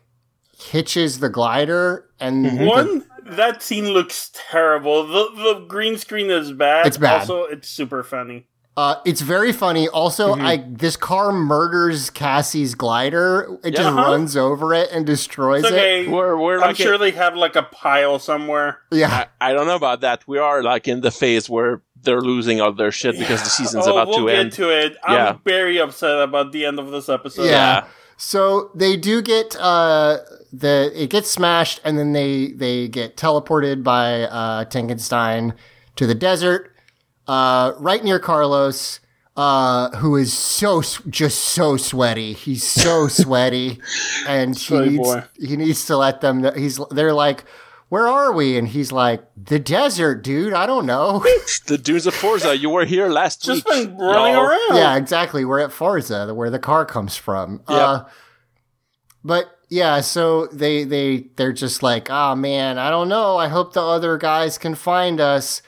hitches the glider and
Mm-hmm.
the-
One, that scene looks terrible. The the green screen is bad.
It's bad.
Also, it's super funny.
Uh, it's very funny. Also,
Mm-hmm.
I this car murders Cassie's glider. It just
Uh-huh.
runs over it and destroys
It's
it.
okay.
We're we're
I'm
like
sure they have like a pile somewhere.
Yeah,
I, I don't know about that. We are like in the phase where they're losing all their shit because the season's
oh,
about
we'll
to
get
end.
to it. I'm very upset about the end of this episode.
Yeah. So they do get uh the it gets smashed and then they they get teleported by uh Tankenstein to the desert uh right near Carlos uh who is so just so sweaty. He's so sweaty and he needs
boy.
he needs to let them know he's they're like where are we? And he's like, the desert, dude. I don't know.
The dunes of Forza, you were here last
Just
week.
been running
y'all.
around.
yeah, exactly. We're at Forza, where the car comes from. Uh, but yeah, so they they they're just like, oh man, I don't know. I hope the other guys can find us.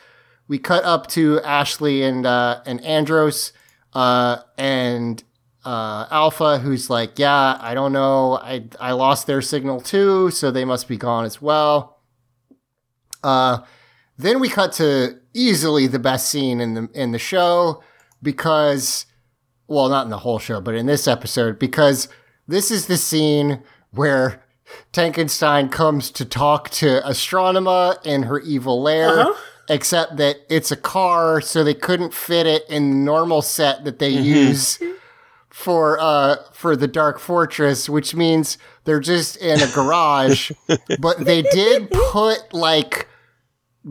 We cut up to Ashley and uh, and Andros uh, and uh, Alpha, who's like, yeah, I don't know. I I lost their signal too, so they must be gone as well. Uh, then we cut to easily the best scene in the in the show because well not in the whole show but in this episode because this is the scene where Tankenstein comes to talk to Astronema in her evil lair except that it's a car so they couldn't fit it in the normal set that they use for uh for the Dark Fortress which means they're just in a garage. But they did put like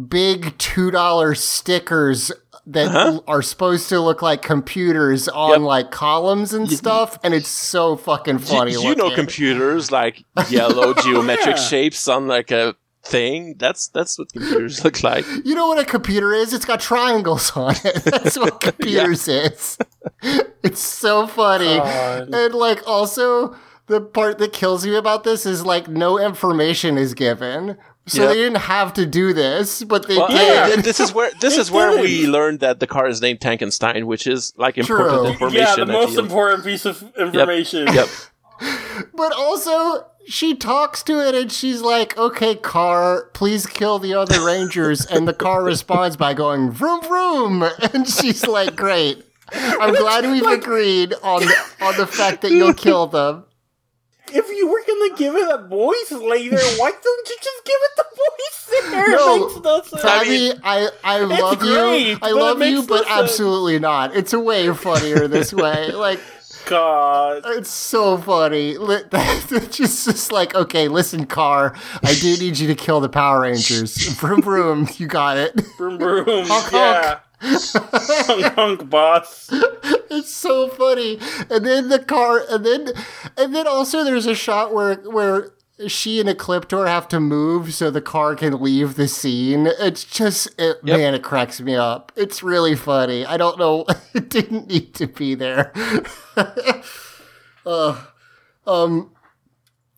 big two dollar stickers that l- are supposed to look like computers on
Yep.
like columns and stuff, and it's so fucking funny.
you, know computers like yellow geometric
Yeah.
shapes on like a thing. That's that's what computers look like.
You know what a computer is? It's got triangles on it. That's what computers is. It's so funny.
God.
And like also the part that kills me about this is like no information is given. So
Yep.
they didn't have to do this, but they
Well,
did.
uh, this is where this is where
did.
we learned that the car is named Tankenstein, which is like important
True.
information.
Yeah, the most important piece of information.
Yep.
But also, she talks to it and she's like, okay, car, please kill the other Rangers. and the car responds by going, vroom, vroom. And she's like, great. I'm glad we've agreed on the, on the fact that you'll kill them.
If you were gonna give it a voice later, why don't you just give it the voice there?
No,
it makes no sense.
I, I love you. I love you,
makes no
but
sense.
absolutely not. It's way funnier this way. Like,
God.
it's so funny. It's just, just like, okay, listen, car, I do need you to kill the Power Rangers. Vroom, vroom, you got it.
Broom broom.
Honk,
yeah. honk honk boss.
It's so funny. And then the car, and then, and then also there's a shot where where she and Ecliptor have to move so the car can leave the scene. It's just, it,
Yep.
man, it cracks me up. It's really funny. I don't know, it didn't need to be there. uh, um,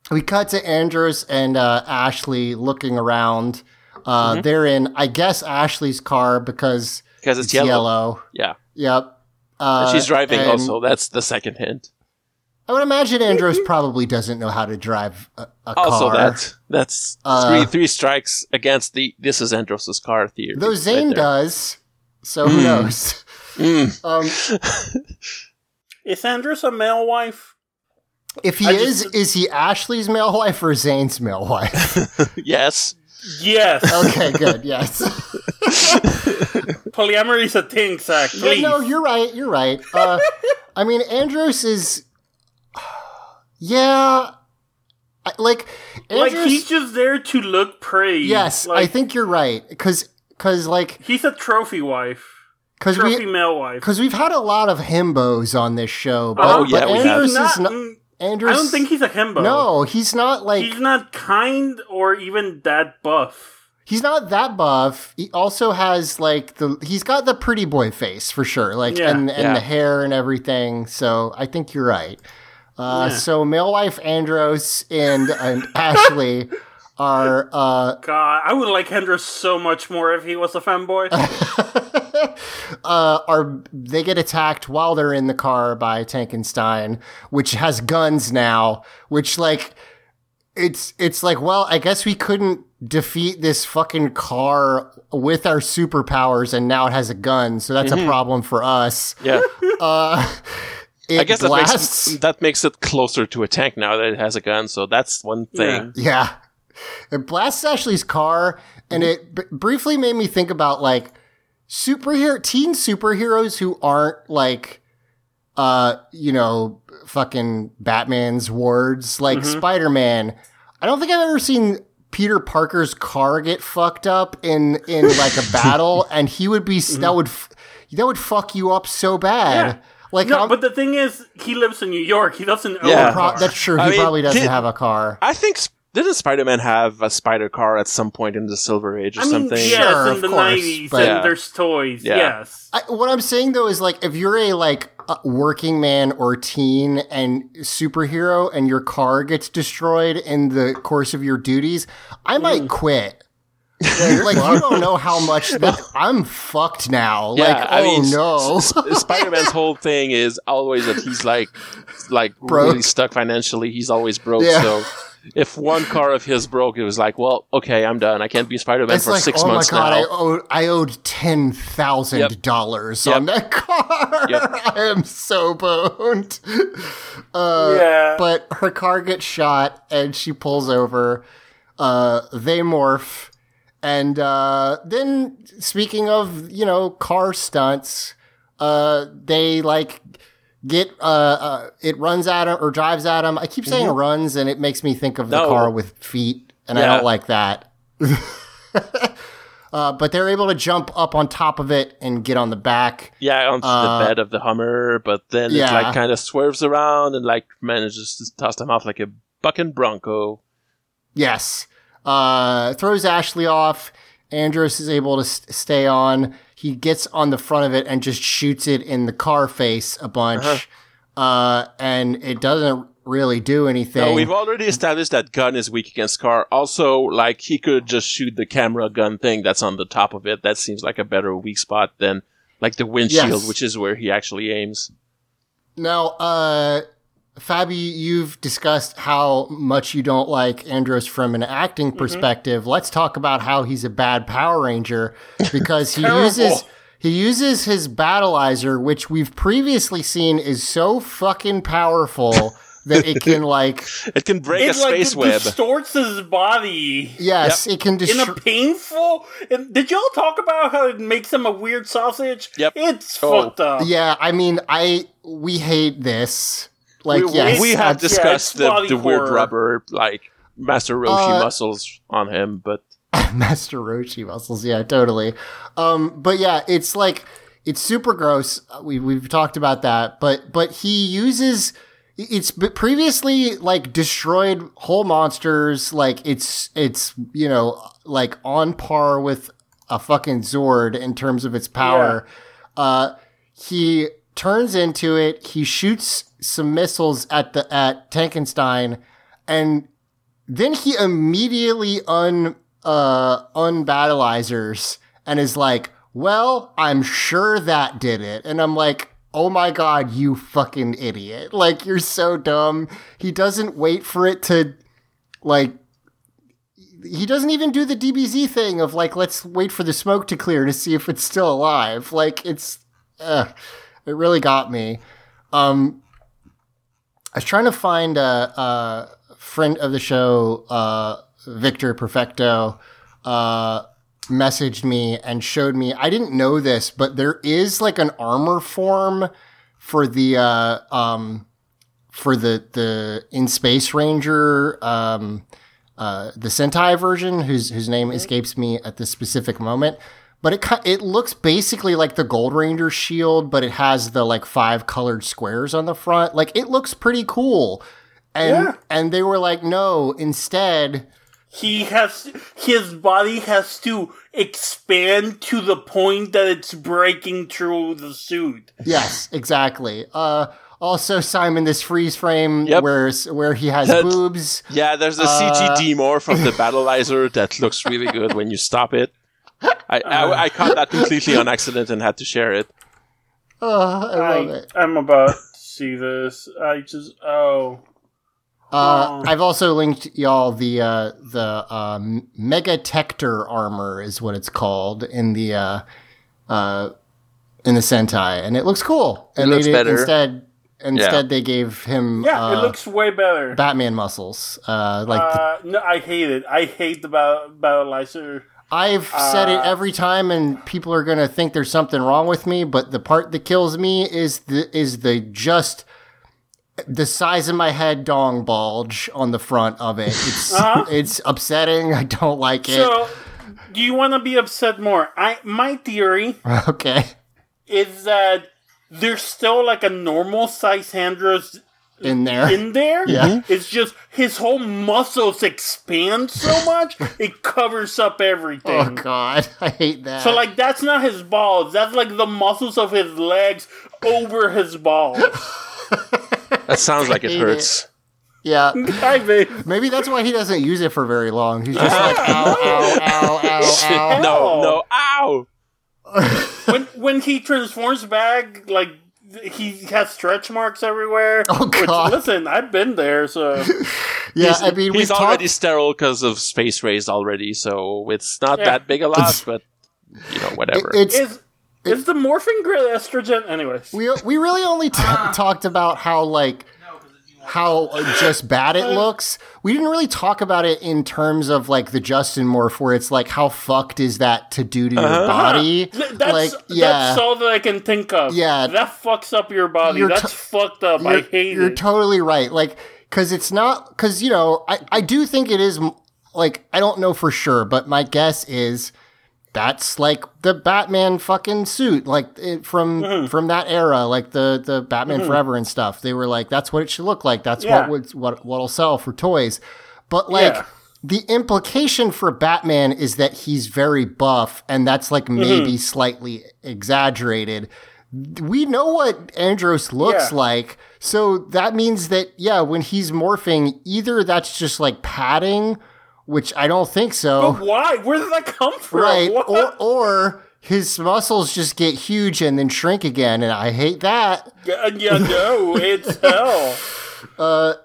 we cut to Andros and uh, Ashley looking around. Uh, They're in, I guess, Ashley's car because
Because it's
it's
yellow.
yellow.
Yeah.
Yep. Uh,
and she's driving
and
also. That's the second hint.
I would imagine Andros probably doesn't know how to drive a, a
Also,
car.
that that's
Uh,
three three strikes against the this is Andros's car theory.
Though Zhane
there.
does, so who
Mm.
knows?
Mm.
Um,
Is Andros a male wife?
if he
I
is,
just-
is he Ashley's male wife or Zhane's male wife?
yes.
Yes.
okay, good. Yes.
Polyamory is a thing, Zach.
Yeah,
Please.
no, you're right. You're right. Uh, I mean, Andros is. Yeah. I- Like,
like he's just there to look pretty.
yes,
like,
I think you're right. Because, cause, like,
he's a trophy wife.
because
Trophy
we.
male wife.
Because we've had a lot of himbos on this show, but,
Oh, yeah, have.
Andros
not,
is not.
mm,
Andros,
I don't think he's a himbo.
No, he's not like
he's not kind or even that buff.
He's not that buff. He also has like the he's got the pretty boy face for sure, like
Yeah.
and and
Yeah.
the hair and everything. So I think you're right. Uh,
Yeah.
So male wife Andros and and Ashley are uh,
God, I would like Hendra so much more if he was a fanboy.
uh, are they get attacked while they're in the car by Tankenstein, which has guns now. Which like it's it's like well, I guess we couldn't defeat this fucking car with our superpowers, and now it has a gun, so that's a problem for us.
Yeah.
Uh, it
I guess that
blasts.
makes that makes it closer to a tank now that it has a gun. So that's one thing.
Yeah. It blasts Ashley's car, and it b- briefly made me think about like superhero teen superheroes who aren't like uh you know fucking Batman's wards like Spider-Man. I don't think I've ever seen Peter Parker's car get fucked up in in like a battle and he would be that mm-hmm. would that would fuck you up so bad.
Yeah.
Like
no,
I'm-
but the thing is, he lives in New York. He doesn't own
Yeah.
a
pro-
car.
that's true. He
I mean,
probably doesn't
did-
have a car.
I think Sp- didn't Spider-Man have a spider car at some point in the Silver Age or
I mean,
something?
yes,
Sure,
in
of
the
course,
nineties,
but-
and
Yeah.
there's toys.
Yeah.
Yes,
I, what I'm saying though is like if you're a like working man or teen and superhero and your car gets destroyed in the course of your duties, I might
Mm.
quit. like, like, you don't know how much that I'm fucked now.
Yeah,
like
I
oh
mean,
no.
S- Spider-Man's whole thing is always that he's like, like
Broke.
really stuck financially. He's always broke.
Yeah.
So if one car of his broke, it was like, well, okay, I'm done. I can't be Spider-Man for
like,
six
oh my
months
god,
now.
I owed I owed ten thousand dollars on that car.
Yep.
I am so boned. Uh,
yeah.
but her car gets shot and she pulls over. Uh, they morph. And uh, then, speaking of, you know, car stunts, uh, they like get uh, uh, it runs at him or drives at him. I keep saying runs, and it makes me think of the
No.
car with feet, and I don't like that. uh, but they're able to jump up on top of it and get on the back.
yeah, onto
Uh,
the bed of the Hummer, but then it like kind of swerves around and like manages to toss them off like a bucking bronco.
Yes. Uh, throws Ashley off. Andros is able to st- stay on. He gets on the front of it and just shoots it in the car face a bunch. uh and it doesn't really do anything.
No, we've already established that gun is weak against car. Also, like he could just shoot the camera gun thing that's on the top of it. That seems like a better weak spot than like the windshield,
Yes.
which is where he actually aims.
now, uh, Fabi, you've discussed how much you don't like Andros from an acting
Mm-hmm.
perspective. Let's talk about how he's a bad Power Ranger because he uses he uses his battleizer, which we've previously seen is so fucking powerful that it can like
It can break
it
a
like
space web.
distorts his body
yes, it can
in a painful. And did y'all talk about how it makes him a weird sausage?
Yep.
It's
Oh.
fucked up.
Yeah, I mean, I we hate this. Like,
we,
yes,
we have discussed
it's
the, the weird rubber like Master Roshi
Uh,
muscles on him, but
Master Roshi muscles. Yeah, totally. Um, but yeah, it's like it's super gross. We we've talked about that, but but he uses it's previously like destroyed whole monsters. Like it's it's you know like on par with a fucking Zord in terms of its power. Uh, he turns into it. He shoots some missiles at the at Tankenstein, and then he immediately un uh unbattleizers and is like, well, I'm sure that did it. And I'm like, oh my god, you fucking idiot. Like, you're so dumb. He doesn't wait for it to, like, he doesn't even do the DBZ thing of like, let's wait for the smoke to clear to see if it's still alive. Like, it's, uh, it really got me. Um, I was trying to find a, a friend of the show, uh, Victor Perfecto, uh, messaged me and showed me. I didn't know this, but there is like an armor form for the uh, um, for the the in space ranger um, uh, the Sentai version, whose whose name escapes me at this specific moment. But it it looks basically like the Gold Ranger shield, but it has the like five colored squares on the front. Like it looks pretty cool. And
Yeah.
and they were like, no, instead,
He has his body has to expand to the point that it's breaking through the suit.
Yes, exactly. Uh, also, Simon, this freeze frame
Yep.
where where he has
That-
boobs.
Yeah, there's a
Uh,
CG more from the Battleizer that looks really good when you stop it. I, I, I caught that completely on accident and had to share it.
Oh, I love
I,
it.
I'm about to see this. I just oh
Uh,
Oh.
I've also linked y'all the uh, the um, Mega Tector armor is what it's called in the uh, uh, in the Sentai, and it looks cool. And
looks
they did,
better.
instead instead they gave him
yeah,
uh,
it looks way better.
Batman muscles. Uh, like the-
uh, no, I hate it. I hate the battle battleizer.
I've said it
Uh,
every time, and people are gonna think there's something wrong with me. But the part that kills me is the is the just the size of my head dong bulge on the front of it. It's
Uh-huh.
it's upsetting. I don't like it.
So, do you want to be upset more? I my theory
okay,
is that there's still like a normal size Andros
in there.
in there.
Yeah.
It's just his whole muscles expand so much it covers up everything. oh.
God, I hate that.
So like that's not his balls. That's like the muscles of his legs over his balls.
That sounds like it
hate
hurts.
yeah,
Hi, babe.
maybe that's why he doesn't use it for very long. He's just like ah! ow, ow, ow, ow, ow.
No, no, ow!
When when he transforms back, like he has stretch marks everywhere.
Oh, God.
Which, listen, I've been there, so
Yeah,
he's
I mean,
he's already
talked.
sterile because of space rays already, so it's not
Yeah.
that big a loss, but you know, whatever.
It's
is is the morphing grid estrogen? Anyways,
we we really only t- ah. talked about how like how uh, just bad it looks. We didn't really talk about it in terms of like the Justin morph, where it's like how fucked is that to do to your body?
That's
like yeah,
that's all that I can think of.
Yeah.
that fucks up your body.
You're
that's fucked up. I hate
you're,
hate
you're totally right. Like because it's not because you know I I do think it is like I don't know for sure, but my guess is. That's like the Batman fucking suit, like it, from
Mm-hmm.
from that era, like the the Batman Forever and stuff. They were like, that's what it should look like. That's
Yeah.
what would what what'll sell for toys. But like
Yeah.
the implication for Batman is that he's very buff, and that's like
Mm-hmm.
maybe slightly exaggerated. We know what Andros looks
Yeah.
like, so that means that yeah, when he's morphing, either that's just like padding, which I don't think so.
But why? Where did that come from?
Right.
What?
Or, or his muscles just get huge and then shrink again, and I hate that.
yeah, yeah, no, it's hell.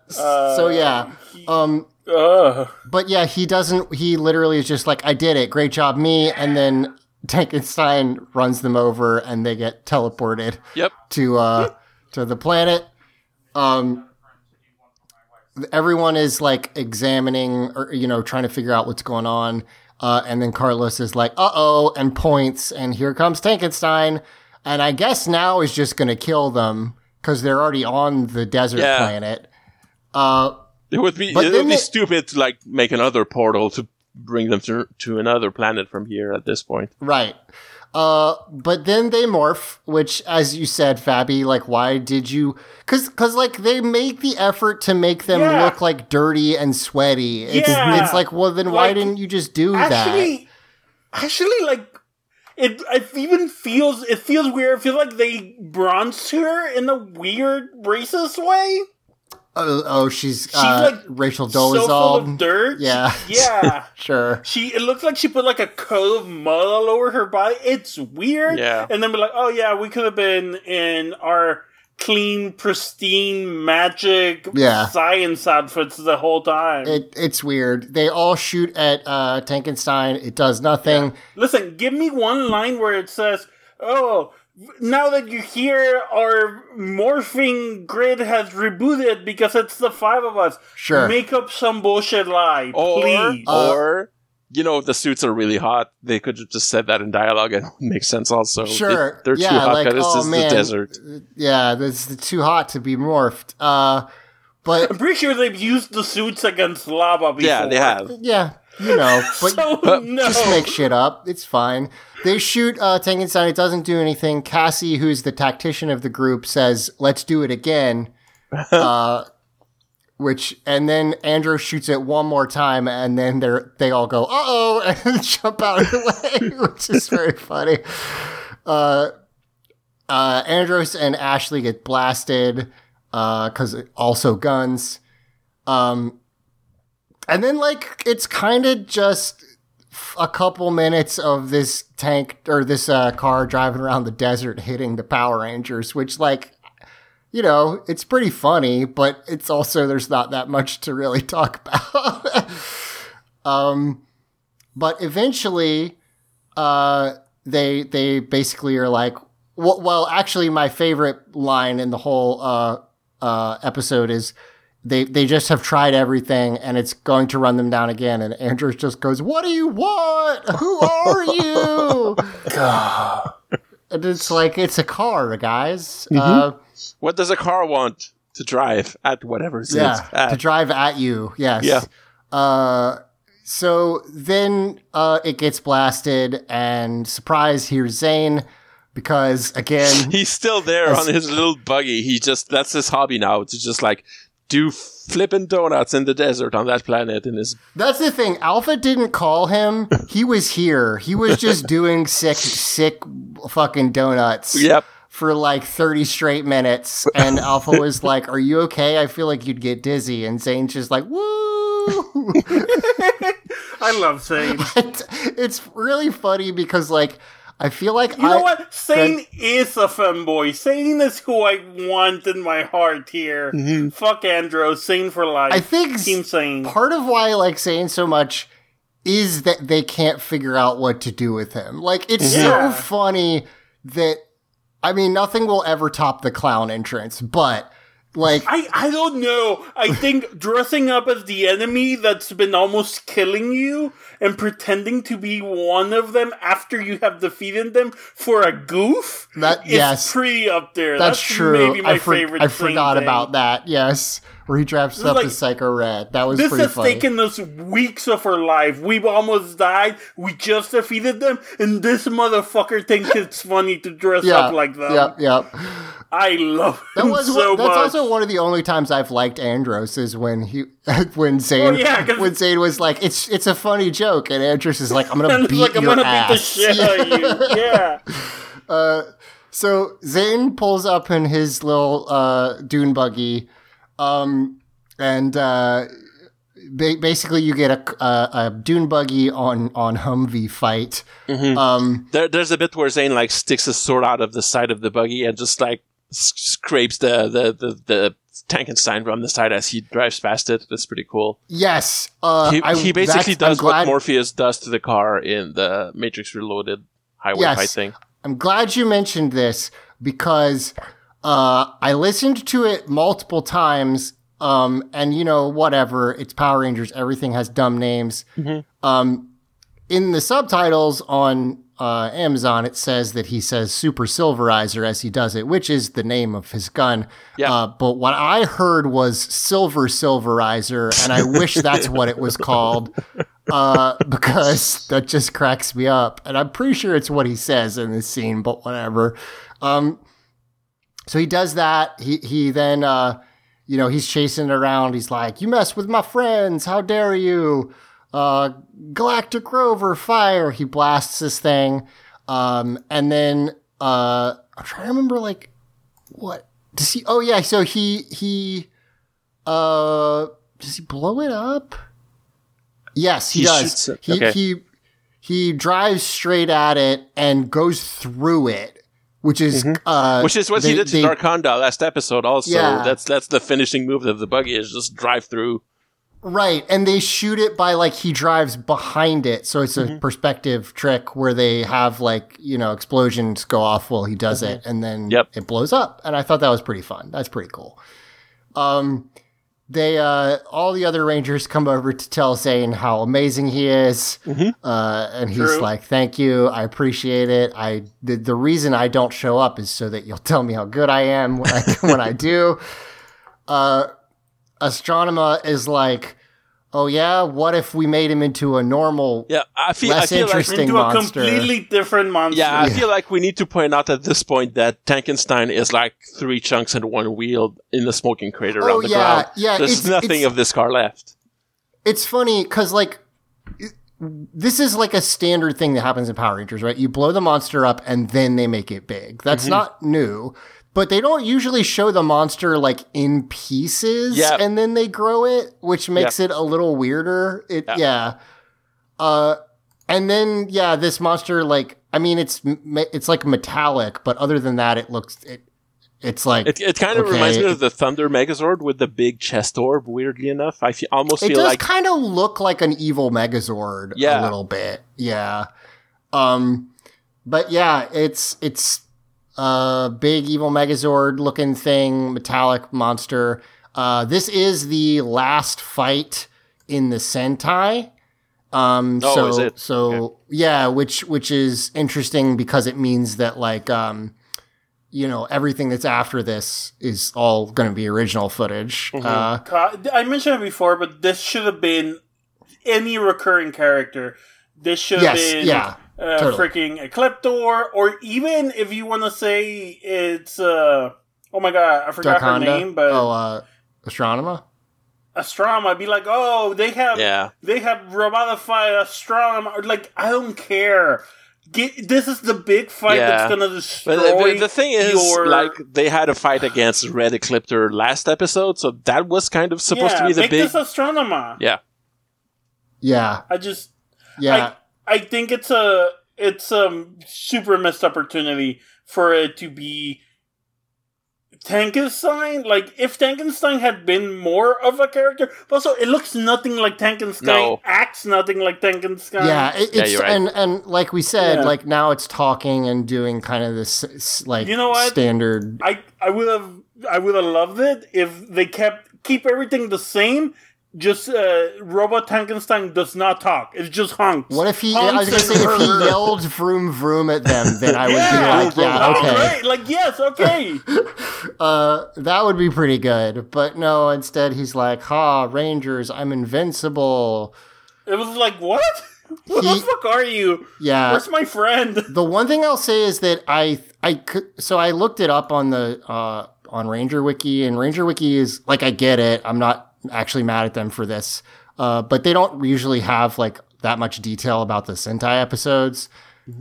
so yeah. Um
Ugh.
but yeah, he doesn't he literally is just like, I did it, great job, me, and then Tankenstein runs them over and they get teleported
yep.
to uh to the planet. Um everyone is like examining or you know trying to figure out what's going on uh and then Carlos is like uh-oh and points and here comes Tankenstein and I guess now is just going to kill them cuz they're already on the desert
Yeah.
planet. Uh
It would be
But
it would be
they-
stupid to like make another portal to bring them to to another planet from here at this point.
Right. Uh, but then they morph, which, as you said, Fabi, like, why did you? Cause, cause, like, they make the effort to make them
Yeah.
look like dirty and sweaty. It's,
Yeah.
it's like, well, then why
Like,
didn't you just do that?
Actually, actually, like it, it even feels it feels weird. It feels like they bronzed her in a weird racist way.
Oh, oh she's, uh,
like,
Rachel
so full
Dolezal.
of dirt.
Yeah.
Yeah.
Sure.
She it looks like she put like a coat of mud all over her body. It's weird.
Yeah.
And then be like, oh yeah, we could have been in our clean, pristine, magic
Yeah.
science outfits the whole time.
It, it's weird. They all shoot at uh, Tankenstein. It does nothing.
Listen, give me one line where it says, "Oh, now that you hear our morphing grid has rebooted because it's the five of us."
Sure.
Make up some bullshit lie,
Or,
please.
Uh,
or you know, if the suits are really hot, they could have just said that in dialogue and it makes sense also.
Sure.
They, are too
Yeah,
hot
like,
because
oh,
this is
man.
the desert.
Yeah, this is too hot to be morphed. Uh, but
I'm pretty sure they've used the suits against lava before.
Yeah, they have.
yeah, you know, but
So no.
just make shit up. It's fine. They shoot uh, Tankenstein. It doesn't do anything. Cassie, who's the tactician of the group, says, "Let's do it again." uh, which and then Andros shoots it one more time, and then they they all go, "Uh oh!" and jump out of the way, which is very funny. Uh, uh, Andros and Ashley get blasted because also guns. Um, and then like it's kind of just a couple minutes of this tank or this uh, car driving around the desert hitting the Power Rangers, which like you know it's pretty funny, but it's also there's not that much to really talk about. um, but eventually, uh, they they basically are like, well, well, actually, my favorite line in the whole uh, uh, episode is they they just have tried everything and it's going to run them down again. And Andros just goes, "What do you want? Who are you?" and it's like it's a car, guys. Uh,
What does a car want to drive at whatever it's
yeah,
at?
to drive at you. Yes.
Yeah.
Uh, so then uh, it gets blasted, and surprise, here's Zhane because again,
He's still there
As-
on his little buggy. He just that's his hobby now to just like do flipping donuts in the desert on that planet in his
That's the thing. Alpha didn't call him. He was here. He was just doing sick, sick fucking donuts.
Yep.
For like 30 straight minutes. And Alpha was like, Are you okay? I feel like you'd get dizzy. And Zhane's just like, Woo!
I love Zhane.
it's, it's really funny because, like, I feel like
You
I,
know what? Zhane is a femboy. Zhane is who I want in my heart here. Mm-hmm. Fuck Andros. Zhane for life.
I think
Team Zhane.
part of why I like Zhane so much is that they can't figure out what to do with him. Like it's
Yeah.
so funny that I mean nothing will ever top the clown entrance, but like
I, I don't know. I think dressing up as the enemy that's been almost killing you and pretending to be one of them after you have defeated them for a goof
That-
is
yes.
pretty up there.
that's, true.
Maybe my
I, for-
favorite.
I forgot
thing.
about that. Yes, where he dressed up
like-
as Psycho Red. That was
This
pretty
has
funny.
taken us weeks of our life. We've almost died. We just defeated them, and this motherfucker thinks it's funny to dress
yeah,
up like them.
Yep, yep.
I love
That was
so
one, that's
much.
also one of the only times I've liked Andros is when he when Zhane
Oh, yeah,
when Zhane was like it's it's a funny joke and Andros is like I'm gonna beat
like I'm
your
gonna
ass.
beat the shit out of you. Yeah.
So Zhane pulls up in his little uh, dune buggy, um, and uh, ba- basically you get a, a, a dune buggy on on Humvee fight. Um,
There, there's a bit where Zhane like sticks his sword out of the side of the buggy and just like s- scrapes the the the, the Tankenstein from the side as he drives past it. That's pretty cool.
yes, uh,
He,
I-
he basically does what Morpheus does to the car in the Matrix Reloaded highway
Yes.
fight thing.
I'm glad you mentioned this because uh, I listened to it multiple times. Um, and you know, whatever, it's Power Rangers. Everything has dumb names. Um, in the subtitles on uh, Amazon, it says that he says Super Silverizer as he does it, which is the name of his gun.
Yeah.
Uh, but what I heard was Silver Silverizer, and I wish that's what it was called uh, because that just cracks me up. And I'm pretty sure it's what he says in this scene, but whatever. Um, so he does that. He he then uh, you know he's chasing it around. He's like, "You mess with my friends! How dare you!" Uh, Galactic Rover, fire! He blasts this thing, um, and then uh, I'm trying to remember like what does he? Oh yeah, so he he Uh, does he blow it up? Yes, he,
He
does. He
Okay.
he he drives straight at it and goes through it, which is uh,
Mm-hmm. Which is what
they-
he did to
they-
Darkonda last episode. Also,
Yeah.
that's that's the finishing move of the buggy is just drive through.
Right, and they shoot it by like he drives behind it, so it's a
Mm-hmm.
perspective trick where they have like you know explosions go off while he does it, and then
Mm-hmm. Yep.
it blows up. And I thought that was pretty fun. That's pretty cool. Um, they uh, all the other rangers come over to tell Zhane how amazing he is,
Mm-hmm.
uh, and he's
True.
like, "Thank you, I appreciate it. I the, the reason I don't show up is so that you'll tell me how good I am when I when I do." Uh, Astronema is like, "Oh yeah, what if we made him into a normal?"
Yeah, I feel I
Less
feel like
interesting.
Into a completely different monster.
yeah, I feel like we need to point out at this point that Tankenstein is like three chunks and one wheel in the smoking crater
Oh,
around the
yeah,
ground.
yeah,
There's
it's-
nothing
it's-
of this car left.
It's funny because like it- this is like a standard thing that happens in Power Rangers, right? You blow the monster up and then they make it big. That's
Mm-hmm.
not new. But they don't usually show the monster like in pieces
Yeah.
and then they grow it, which makes it a little weirder. It
Yeah.
yeah. Uh and then yeah, this monster like I mean it's it's like metallic, but other than that it looks it it's like
It, it kind of
Okay.
reminds me of the Thunder Megazord with the big chest orb. Weirdly enough, I fe- almost
it
feel
does
like
kind of look like an evil Megazord
Yeah.
a little bit. Yeah. Um but yeah, it's it's a big evil Megazord looking thing, metallic monster. Uh this is the last fight in the Sentai. Um
Oh,
so
is it?
so yeah, which which is interesting because it means that like um you know everything that's after this is all going to be original footage.
Mm-hmm.
Uh
I mentioned it before, but this should have been any recurring character. This should have
Yes,
been
yeah,
uh,
totally.
freaking Ecliptor, or even if you want to say it's uh oh my god, I forgot her name, but
oh, uh, Astronema.
Astrom, I'd be like, oh, they have
Yeah.
they have robotified Astrom. Or, Like, I don't care. Get, this is the big fight
Yeah.
that's gonna destroy.
But the, the thing is,
your,
like, they had a fight against Red Ecliptor last episode, so that was kind of supposed
yeah,
to be the
make
big.
this Astronema.
yeah,
Yeah,
I just
yeah,
I think it's a it's a super missed opportunity for it to be Tankenstein. Like if Tankenstein had been more of a character, but also it looks nothing like Tankenstein,
No.
acts nothing like Tankenstein.
yeah. It,
Yeah,
it's
you're right.
and and like we said,
Yeah.
like now it's talking and doing kind of this like
You know what?
standard.
I I would have I would have loved it if they kept keep everything the same. Just uh, Robot Tankenstein does not talk. It's just honks.
What if he? I was gonna say if he yelled "vroom vroom" at them, then I would
Yeah,
be like, yeah,
Oh,
okay,
great. Like yes, okay.
uh, that would be pretty good. But no, instead he's like, "Ha, Rangers, I'm invincible."
it was like what? What
He-
the fuck are you?
Yeah,
Where's my friend?
The one thing I'll say is that I I could so I looked it up on the uh on Ranger Wiki and Ranger Wiki is like I get it. I'm not actually mad at them for this. Uh but they don't usually have like that much detail about the Sentai episodes,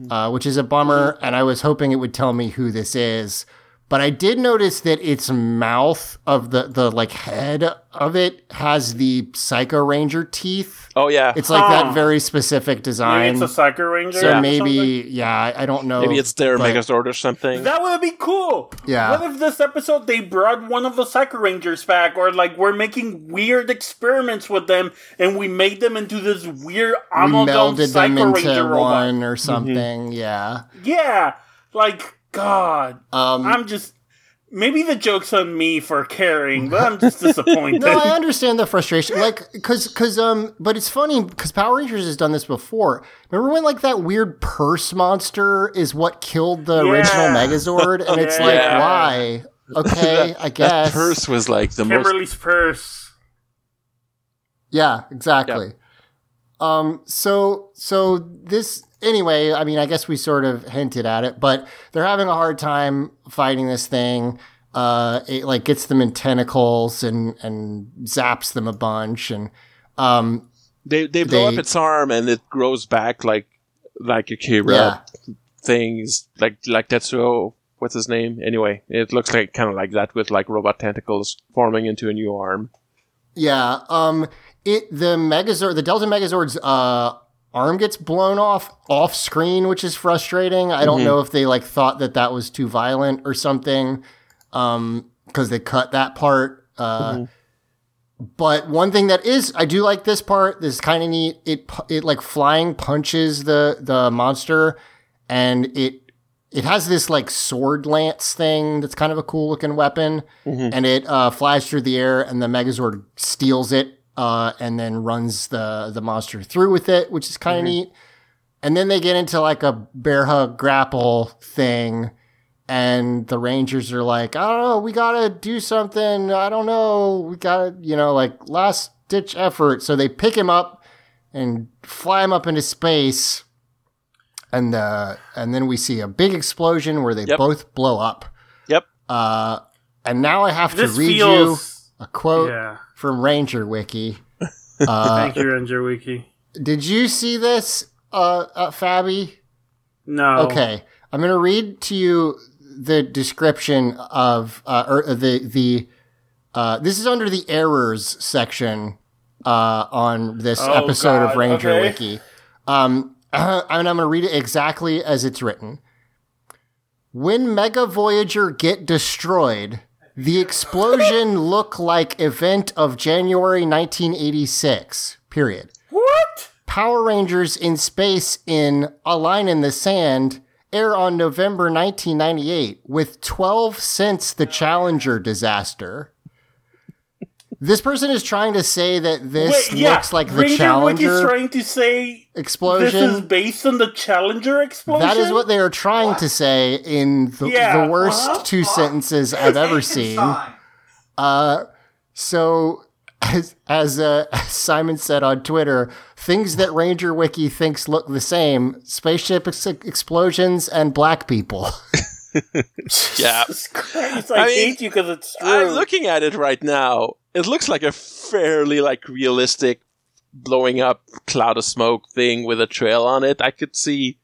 uh, which is a bummer. And I was hoping it would tell me who this is. But I did notice that its mouth of the the like head of it has the Psycho Ranger teeth.
Oh yeah.
It's like
Huh.
that very specific design.
Maybe it's a Psycho Ranger.
so
or
maybe, yeah, I I don't know.
Maybe it's their
but-
Megazord or something.
something. That would be cool.
Yeah.
What if this episode they brought one of the Psycho Rangers back, or like we're making weird experiments with them, and we made them into this weird
we
amalgam
melded
Psycho
them into
Ranger robot?
one or mm-hmm. something. Yeah.
Yeah, like God,
Um,
I'm just. Maybe the joke's on me for caring, but I'm just disappointed.
no, I understand the frustration. Like, cause, cause, um, but it's funny because Power Rangers has done this before. Remember when like that weird purse monster is what killed the
Yeah.
original Megazord, and it's like, why? Okay, I
That
guess.
purse was like the most.
Kimberly's purse.
Yeah, exactly. Um, so so this anyway, I mean, I guess we sort of hinted at it, but they're having a hard time fighting this thing. Uh, it like gets them in tentacles and and zaps them a bunch, and um,
They they blow
They-
up its arm and it grows back like like Akira
yeah,
things like like Tetsuo. What's his name? Anyway, it looks like kind of like that with like robot tentacles forming into a new arm.
Yeah. Um. It the Megazord, the Delta Megazord's uh arm gets blown off off screen, which is frustrating. I don't know if they like thought that that was too violent or something. Um, because they cut that part. Uh. But one thing that is, I do like this part. This is kind of neat. It it like flying punches the the monster, and it it has this like sword lance thing that's kind of a cool looking weapon, and it uh, flies through the air, and the Megazord steals it, uh, and then runs the the monster through with it, which is kind of neat. And then they get into like a bear hug grapple thing, and the Rangers are like, I don't know, we gotta do something. I don't know, we gotta, you know, like last ditch effort. So they pick him up and fly him up into space, and uh, and then we see a big explosion where they
Yep.
both blow up.
Yep.
Uh, and now I have
This
to read
feels.
you a quote
Yeah.
From Ranger Wiki. Uh,
Thank you, Ranger Wiki.
did you see this, uh, uh Fabi?
No.
Okay, I'm going to read to you the description of uh, or the the uh, this is under the errors section uh, on this
Oh,
episode of
God,
Ranger
okay.
Wiki. Um, and I'm going to read it exactly as it's written. When Mega Voyager get destroyed, the explosion look like event of January 1986. Period.
What?
Power Rangers in Space in A Line in the Sand air on November 1998 with 12 since the Challenger disaster. This person is trying to say that this
Wait, yeah.
looks like the
Ranger Wiki's
Challenger
trying to say explosion. this is based on the Challenger explosion.
That is what they are trying to say in the,
Yeah,
the worst
uh-huh.
two sentences I've ever seen. Uh, so as as uh, Simon said on Twitter, things that Ranger Wiki thinks look the same: spaceship ex- explosions and black people.
Yeah.
Christ, I,
I mean,
hate you because it's true.
I'm looking at it right now. It looks like a fairly like realistic blowing up cloud of smoke thing with a trail on it. I could see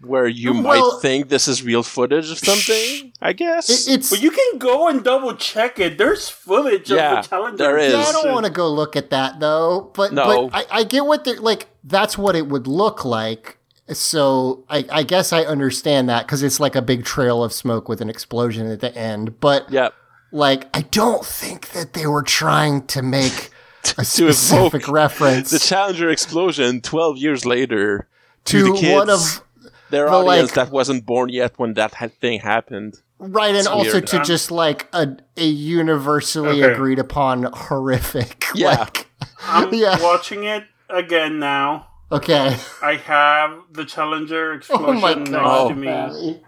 where you mm,
Well-
might think this is real footage of something. I guess.
It- it's
but you can go and double check it. There's footage
Yeah,
of the Challenger.
there is.
yeah, I don't want to go look at that though. But
No.
but I, I get what they're like. That's what it would look like. So I, I guess I understand that because it's like a big trail of smoke with an explosion at the end. But
yeah.
Like, I don't think that they were trying to make a
To
specific reference
The Challenger explosion 12 years later
to
the kids,
one of
their
the,
audience
like-
that wasn't born yet when that ha- thing happened.
right, and also
weird.
to um, just like a a universally
Okay.
agreed upon horrific.
Yeah.
Like,
I'm
Yeah.
watching it again now.
okay.
I have the Challenger
Oh
explosion
my
next
god.
to me. Oh,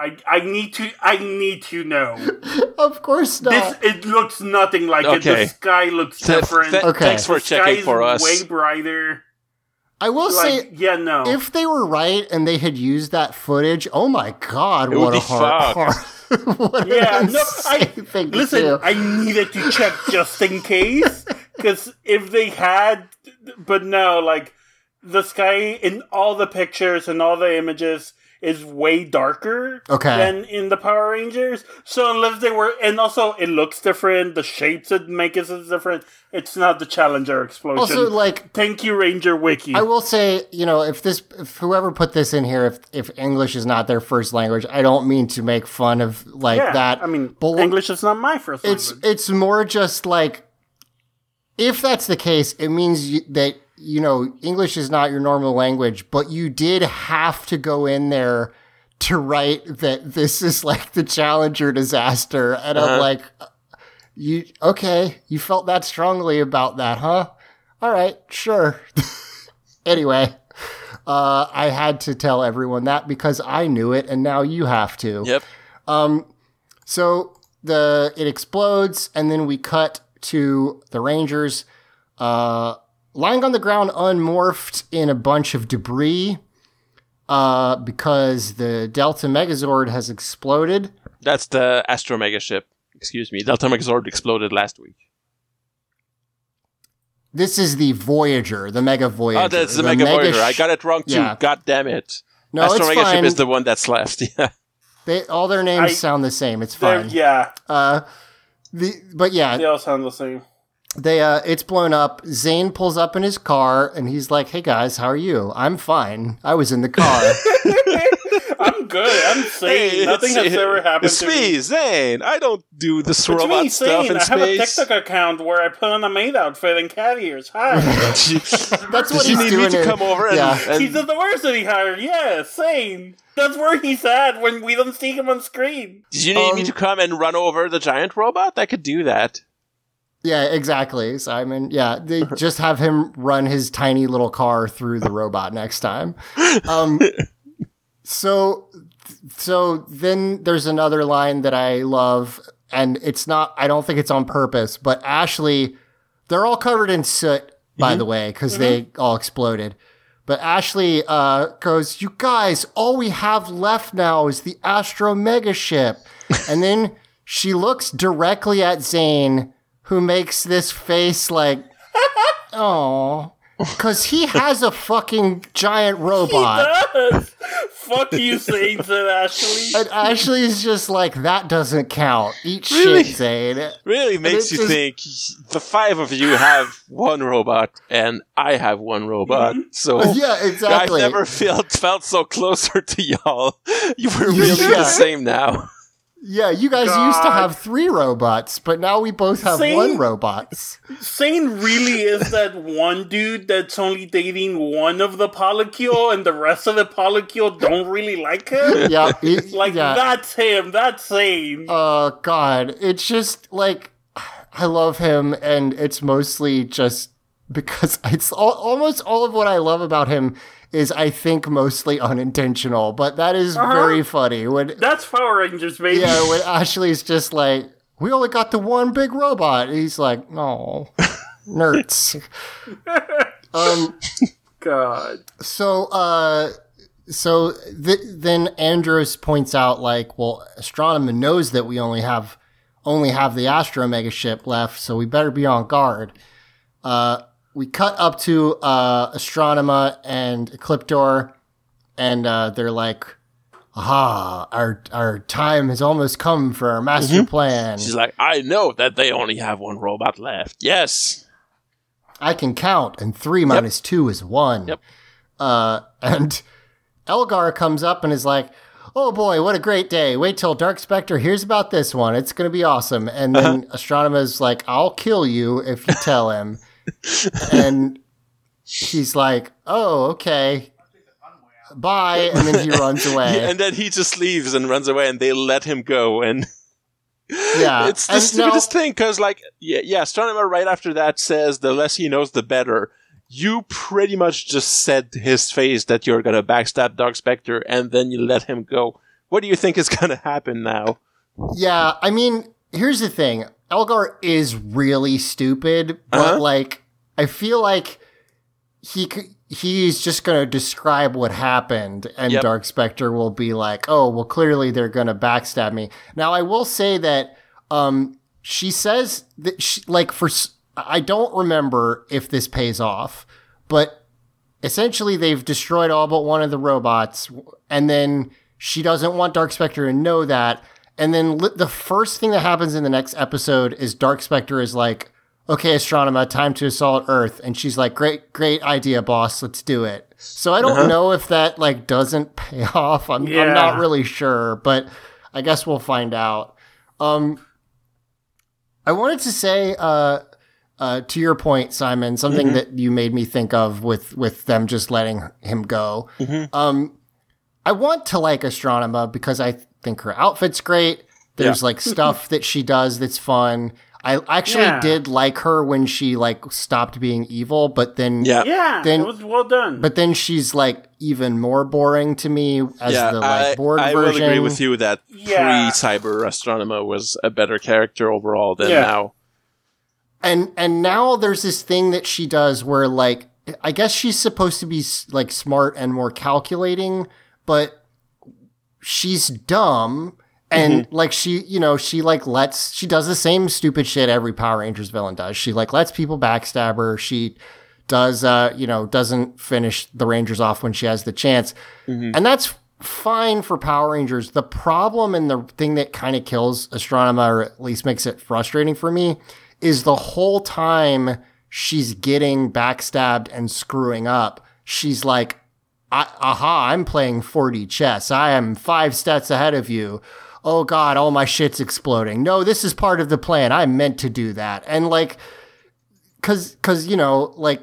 I, I need to I need to know.
Of course not.
This it looks nothing like it. The sky looks
Th-
different.
th-
Okay.
Thanks for
the
checking
sky's
for us.
Way brighter.
I will
Like
say,
yeah, no.
if they were right and they had used that footage, oh my god,
It
what a hard,
fucked.
hard what
yeah, no. I
insane thing
listen.
do.
I needed to check just in case, because if they had, but no, like the sky in all the pictures and all the images is way darker
Okay.
than in the Power Rangers. So unless they were, and also it looks different, the shapes it is different. It's not the Challenger explosion.
also, like,
Thank you, Ranger Wiki.
I will say, you know, if this, if whoever put this in here, if if English is not their first language, I don't mean to make fun of like
yeah,
that.
I mean,
but
English is not my first
it's
language.
it's more just like if that's the case, it means you, that you know English is not your normal language, but you did have to go in there to write that this is like the Challenger disaster, and I'm
Uh-huh.
like, you okay? You felt that strongly about that, huh? All right, sure. anyway. Uh, I had to tell everyone that because I knew it, and now you have to.
Yep.
So the it explodes, and then we cut to the Rangers uh, lying on the ground, unmorphed in a bunch of debris, uh, because the Delta Megazord has exploded.
That's the Astro Mega ship. Excuse me. Delta Megazord exploded last week.
This is the Voyager, the Mega Voyager.
Oh, that's the, Mega Voyager. I got it wrong too.
Yeah.
God damn it.
No,
Astro
it's
Mega
fine.
ship is the one that's left. Yeah.
They, all their names
I-
sound the same. It's fine.
yeah,
Uh, the but yeah,
they all sound the same.
They uh it's blown up. Zhane pulls up in his car and he's like, "Hey guys, how are you? I'm fine. I was in the car."
I'm good. I'm Zhane.
Hey,
Nothing
it's-
has ever happened
It's
to
me,
me.
Zhane. I don't do this
What do
robot
mean
stuff in
I have a. TikTok account where I put on a maid outfit and cat ears. Hi.
That's what
Did you need
doing.
me to
in-
come over and,
yeah.
and
he's the diversity hire. Yeah, Zhane. That's where he's at when we don't see him on screen.
did you need me
Um,
to come and run over the giant robot? I could do that.
Yeah, exactly, Simon. Yeah, they just have him run his tiny little car through the robot next time. Um, so, so then there's another line that I love, and it's not. I don't think it's on purpose, but Ashley, they're all covered in soot, by the way, because they all exploded. But Ashley uh, goes, "You guys, all we have left now is the Astro Mega ship," and then she looks directly at Zhane, who makes this face like, "Oh." Because he has a fucking giant robot.
Does. Fuck you, Saints and Ashley.
And Ashley's just like, that doesn't count. Eat
Really?
shit, Zhane.
Really makes you
just-
think the five of you have one robot and I have one robot. Mm-hmm. So
Yeah, exactly.
I've never felt felt so closer to y'all. You were really
Yeah.
the same now.
Yeah, you guys used to have three robots, but now we both have
Same.
one robots.
Zhane really is that one dude that's only dating one of the polycule and the rest of the polycule don't really like him.
Yeah, he-
Like
yeah.
that's him. That's Zhane.
Oh God, it's just like I love him, and it's mostly just because it's all, almost all of what I love about him is I think mostly unintentional, but that is very funny when
that's Power Rangers, baby.
yeah when Ashley's just like we only got the one big robot. He's like, no, nerds. um.
God.
So, uh, so th- then Andros points out, like, well, Astronema knows that we only have only have the Astro Mega ship left, so we better be on guard. Uh, we cut up to uh, Astronema and Ecliptor, and uh, they're like, "Aha! Our our time has almost come for our master plan.
She's like, I know that they only have one robot left. Yes.
I can count, and three minus two is one.
Yep.
Uh, and Elgar comes up and is like, "Oh boy, what a great day! Wait till Dark Spectre hears about this one. It's gonna be awesome." And then Astronema's like, "I'll kill you if you tell him." and he's like, "Oh, okay." Bye, and then he runs away.
And then he just leaves and runs away, and they let him go. And
yeah,
it's the
and
stupidest
now-
thing because, like, yeah, yeah, Astronema right after that says, "The less he knows, the better." You pretty much just said to his face that you're gonna backstab Dark Spectre, and then you let him go. What do you think is gonna happen now?
Yeah, I mean, here's the thing. Elgar is really stupid, but
Uh-huh.
like I feel like he he's just going to describe what happened and
Yep.
Dark Spectre will be like, "Oh, well clearly they're going to backstab me." Now, I will say that um she says that she, like for I don't remember if this pays off, but essentially they've destroyed all but one of the robots and then she doesn't want dark spectre to know that and then li- the first thing that happens in the next episode is dark spectre is like okay astronema time to assault earth. And she's like great great idea boss. Let's do it. So i don't know if that like doesn't pay off. I'm, I'm not really sure but i guess we'll find out. Um i wanted to say uh uh, to your point, Simon, something that you made me think of with with them just letting him go. Um, I want to like Astronema because I think her outfit's great. There's like stuff that she does that's fun. I actually
Yeah.
did like her when she like stopped being evil, but then
Yeah,
Yeah,
Then-
it was well done.
but then she's like even more boring to me as
yeah.
the like
I,
board
I
version.
will agree with you that
Yeah.
pre-Cyber Astronema was a better character overall than
Yeah.
now.
and and now there's this thing that she does where like I guess she's supposed to be like smart and more calculating, but she's dumb and like she you know she like lets she does the same stupid shit every Power Rangers villain does. She like lets people backstab her. She does uh you know doesn't finish the Rangers off when she has the chance, and that's fine for Power Rangers. The problem and the thing that kind of kills Astronema, or at least makes it frustrating for me, is the whole time she's getting backstabbed and screwing up, she's like, "Ah- aha, I'm playing 4D chess. I am five steps ahead of you. Oh God, all my shit's exploding. No, this is part of the plan. I meant to do that. And like, cause, cause, you know, like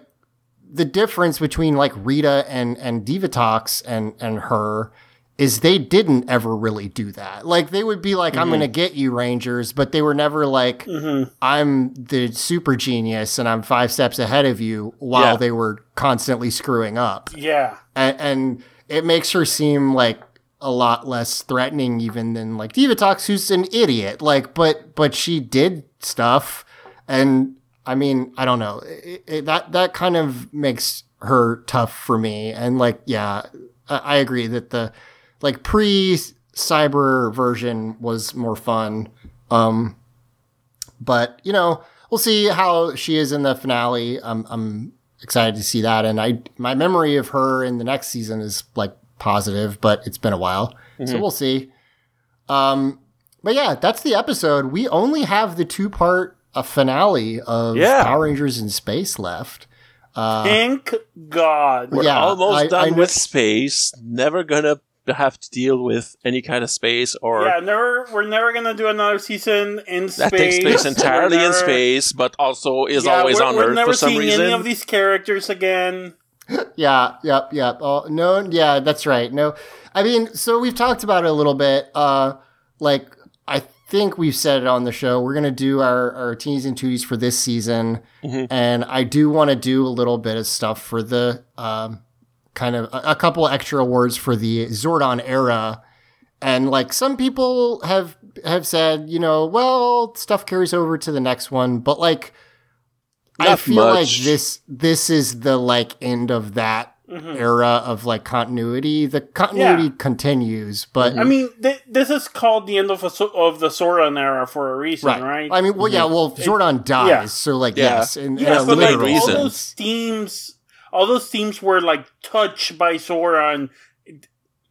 the difference between like Rita and, and Divatox and, and her is they didn't ever really do that. Like they would be like, I'm going to mm-hmm. get you Rangers, but they were never like, mm-hmm. I'm the super genius and I'm five steps ahead of you while
Yeah.
they were constantly screwing up
Yeah.
and, and it makes her seem like a lot less threatening even than like Divatox, who's an idiot. Like, but but she did stuff, and I mean, I don't know. It, it, that that kind of makes her tough for me. And like, yeah, I, I agree that the like pre cyber version was more fun. Um, but you know, we'll see how she is in the finale. I'm I'm excited to see that, and I my memory of her in the next season is like positive, but it's been a while, so we'll see. Um, but yeah, that's the episode. We only have the two part uh, finale of
Yeah.
Power Rangers in Space left.
Uh, Thank God.
We're
Yeah,
almost
I-
done
I kn-
with space. Never gonna have to deal with any kind of space or
Yeah, never. We're never gonna do another season in space.
that takes place
We're
entirely in space, but also is
Yeah,
always
we're,
on
we're
Earth
never
for some
seeing
reason.
any of these characters again.
Yeah, yep, yep. Oh, no, yeah, that's right. No, I mean, so we've talked about it a little bit. Uh, like, I think we've said it on the show. We're gonna do our our teens and tooties for this season, and I do want to do a little bit of stuff for the um, kind of a, a couple extra awards for the Zordon era. And like some people have have said, you know, well, stuff carries over to the next one, but like I
Not
feel like this this is the like end of that
Mm-hmm.
era of like continuity. The continuity
Yeah.
continues, but
I mean, th- this is called the end of, a, of the Zordon era for a reason, right?
right. I mean, well, yeah, well, Zordon dies,
yeah.
so like
Yeah.
yes, and
yeah,
in
but like
literal
literal
all those themes, all those themes were like touched by Zordon.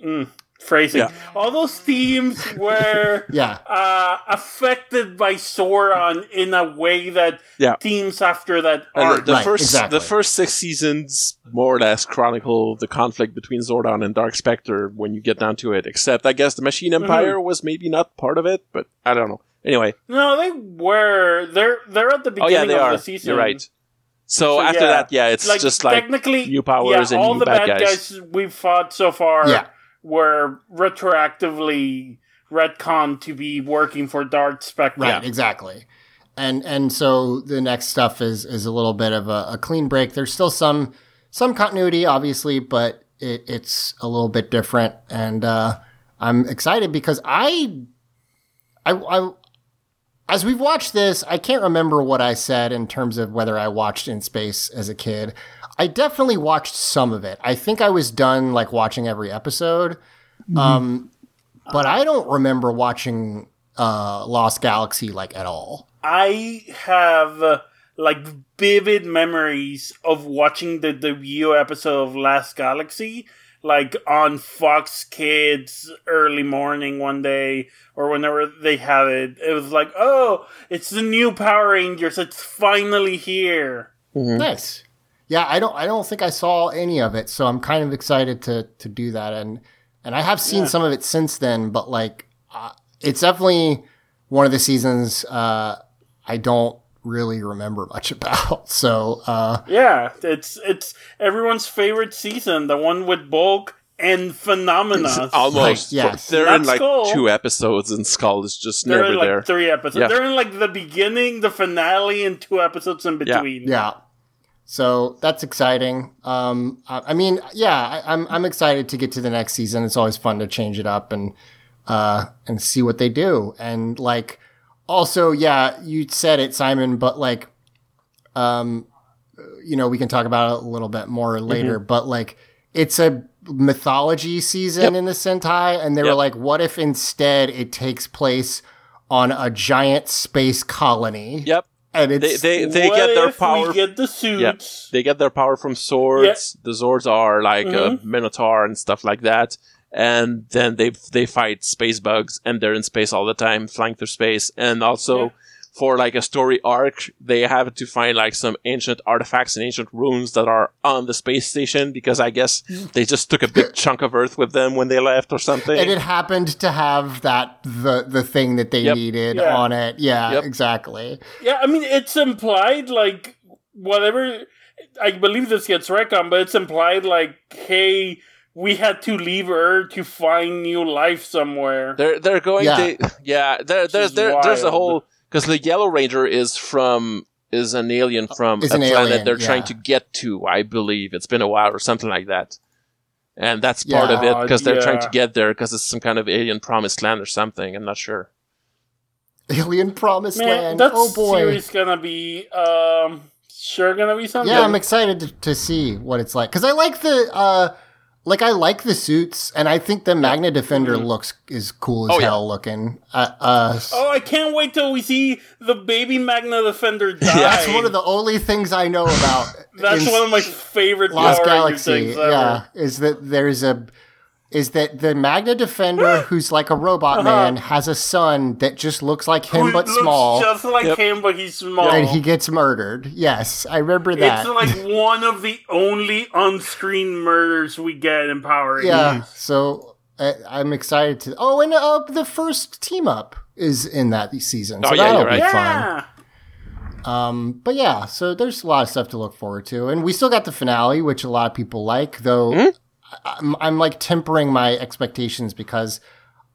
Mm, phrasing.
Yeah.
All those themes were
Yeah,
uh, affected by Zordon in a way that
Yeah.
themes after that aren't.
the
Right,
first
exactly.
the first six seasons more or less chronicle the conflict between Zordon and Dark Spectre when you get down to it. Except I guess the Machine
Mm-hmm.
Empire was maybe not part of it, but I don't know. Anyway,
No, they were. They're they're at the
oh
beginning
yeah, they
of
are.
the season.
You're right. So,
So,
after
yeah.
that, yeah, it's
Like
just like
technically,
new powers
yeah,
and
all
new
the
bad
bad
guys.
guys. we've fought so far
Yeah.
Were retroactively retcon to be working for Dark Spectre.
right, exactly. And and so the next stuff is is a little bit of a, a clean break. There's still some some continuity, obviously, but it, it's a little bit different. And uh, I'm excited because I, I, I, as we've watched this, I can't remember what I said in terms of whether I watched In Space as a kid. I definitely watched some of it. I think I was done like watching every episode. Um, but I don't remember watching uh, Lost Galaxy like at all.
I have uh, like vivid memories of watching the debut episode of Lost Galaxy, like on Fox Kids early morning one day, or whenever they have it. It was like, oh, it's the new Power Rangers. It's finally here.
Nice. Yeah, I don't I don't think I saw any of it, so I'm kind of excited to to do that and and I have seen some of it since then, but like uh, it's definitely one of the seasons uh I don't really remember much about. So, uh
Yeah, it's it's everyone's favorite season, the one with Bulk and Phenomenus.
Almost.
Right, yes.
They're in like
cool.
two episodes, and Skull is just
They're
never
in like
there.
three episodes.
Yeah.
They're in like the beginning, the finale, and two episodes in
Yeah.
between.
yeah. So that's exciting. Um, I, I mean, yeah, I, I'm I'm excited to get to the next season. It's always fun to change it up and uh and see what they do. And like, also, yeah, you said it, Simon, but like, um, you know, we can talk about it a little bit more later. But like, it's a mythology season in the Sentai, and they were like, what if instead it takes place on a giant space colony?
Yep.
And
They
it's
they, they
What
get their power.
We get the suits.
They get their power from swords. The Zords are like a Minotaur and stuff like that. And then they they fight space bugs, and they're in space all the time, flying through space. And also,
Yeah.
For like a story arc, they have to find like some ancient artifacts and ancient runes that are on the space station because I guess mm. they just took a big chunk of Earth with them when they left or something.
And it happened to have that the the thing that they
Yep.
needed
Yeah.
on it. Yeah,
Yep.
exactly.
Yeah, I mean, it's implied like whatever. I believe this gets retcon, but it's implied like, hey, we had to leave Earth to find new life somewhere.
They're they're going
Yeah.
to yeah. There, there's there, there's a whole because the Yellow Ranger is from is an alien from
Is
a planet
alien,
they're trying to get to. I believe it's been a while or something like that, and that's part
Yeah.
of it because they're trying to get there because it's some kind of alien promised land or something. I'm not sure.
Alien Promised
Man,
Land.
that
Oh boy.
series gonna be um sure gonna be something.
Yeah, I'm excited to, to see what it's like because I like the uh, like I like the suits, and I think the Magna Defender looks is cool as
Oh, yeah.
hell looking. Uh, uh,
Oh, I can't wait till we see the baby Magna Defender die.
that's one of the only things I know about.
That's one of my favorite
Lost
Power
Galaxy.
things ever.
Yeah, is that there's a is that the Magna Defender, who's like a robot man, has a son that just looks like him
Who
but
looks
small,
just like
Yep.
him, but he's small.
and he gets murdered. Yes, I remember that.
It's like one of the only on-screen murders we get in Power Rangers.
Yeah, so uh, I'm excited to. Oh, and uh, the first team up is in that season, so
Oh, yeah,
that'll
you're
be
right.
fun.
Yeah.
Um, but yeah, so there's a lot of stuff to look forward to, and we still got the finale, which a lot of people like. Though
Hmm?
I'm, I'm like tempering my expectations because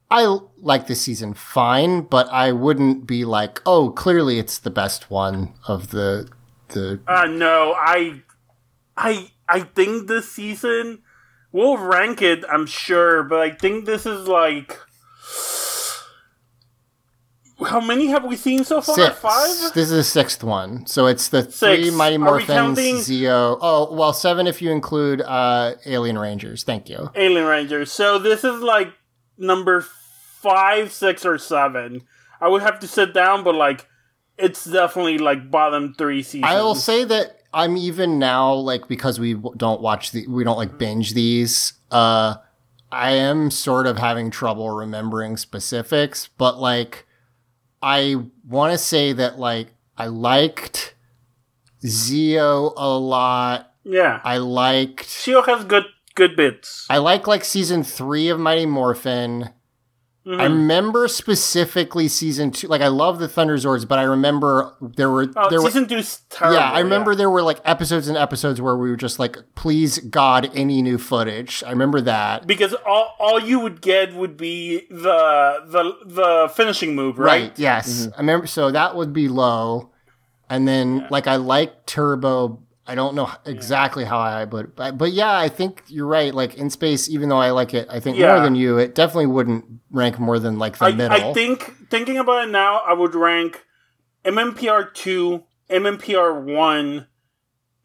I like this season fine, but I wouldn't be like, oh, clearly it's the best one of the the.
Uh, no, I, I, I think this season we'll rank it. I'm sure, but I think this is like. How many have we seen so far?
Six.
Five.
This is the sixth one, so it's the three Mighty Morphins, Zeo. Oh, well, seven if you include uh, Alien Rangers. Thank you.
Alien Rangers. So this is like number five, six, or seven. I would have to sit down, but like, it's definitely like bottom three seasons.
I will say that I'm even now like because we don't watch the we don't like binge these. Uh, I am sort of having trouble remembering specifics, but like I want to say that like I liked Zeo a lot.
Yeah,
I liked
Zeo has good good bits.
I like like season three of Mighty Morphin.
Mhm.
I remember specifically season two. Like I love the Thunderzords, but I remember there were
Oh,
there were
season two's terrible.
yeah, I remember there were like episodes and episodes where we were just like, please God, any new footage. I remember that.
because all, all you would get would be the the the finishing move, right?
Right. Yes. I remember. So that would be low, and then like I like Turbo. I don't know exactly how I, but but, but yeah, I think you're right. Like in space, even though I like it, I think
Yeah.
more than you, it definitely wouldn't rank more than like the
I,
middle.
I think thinking about it now, I would rank MMPR two, MMPR one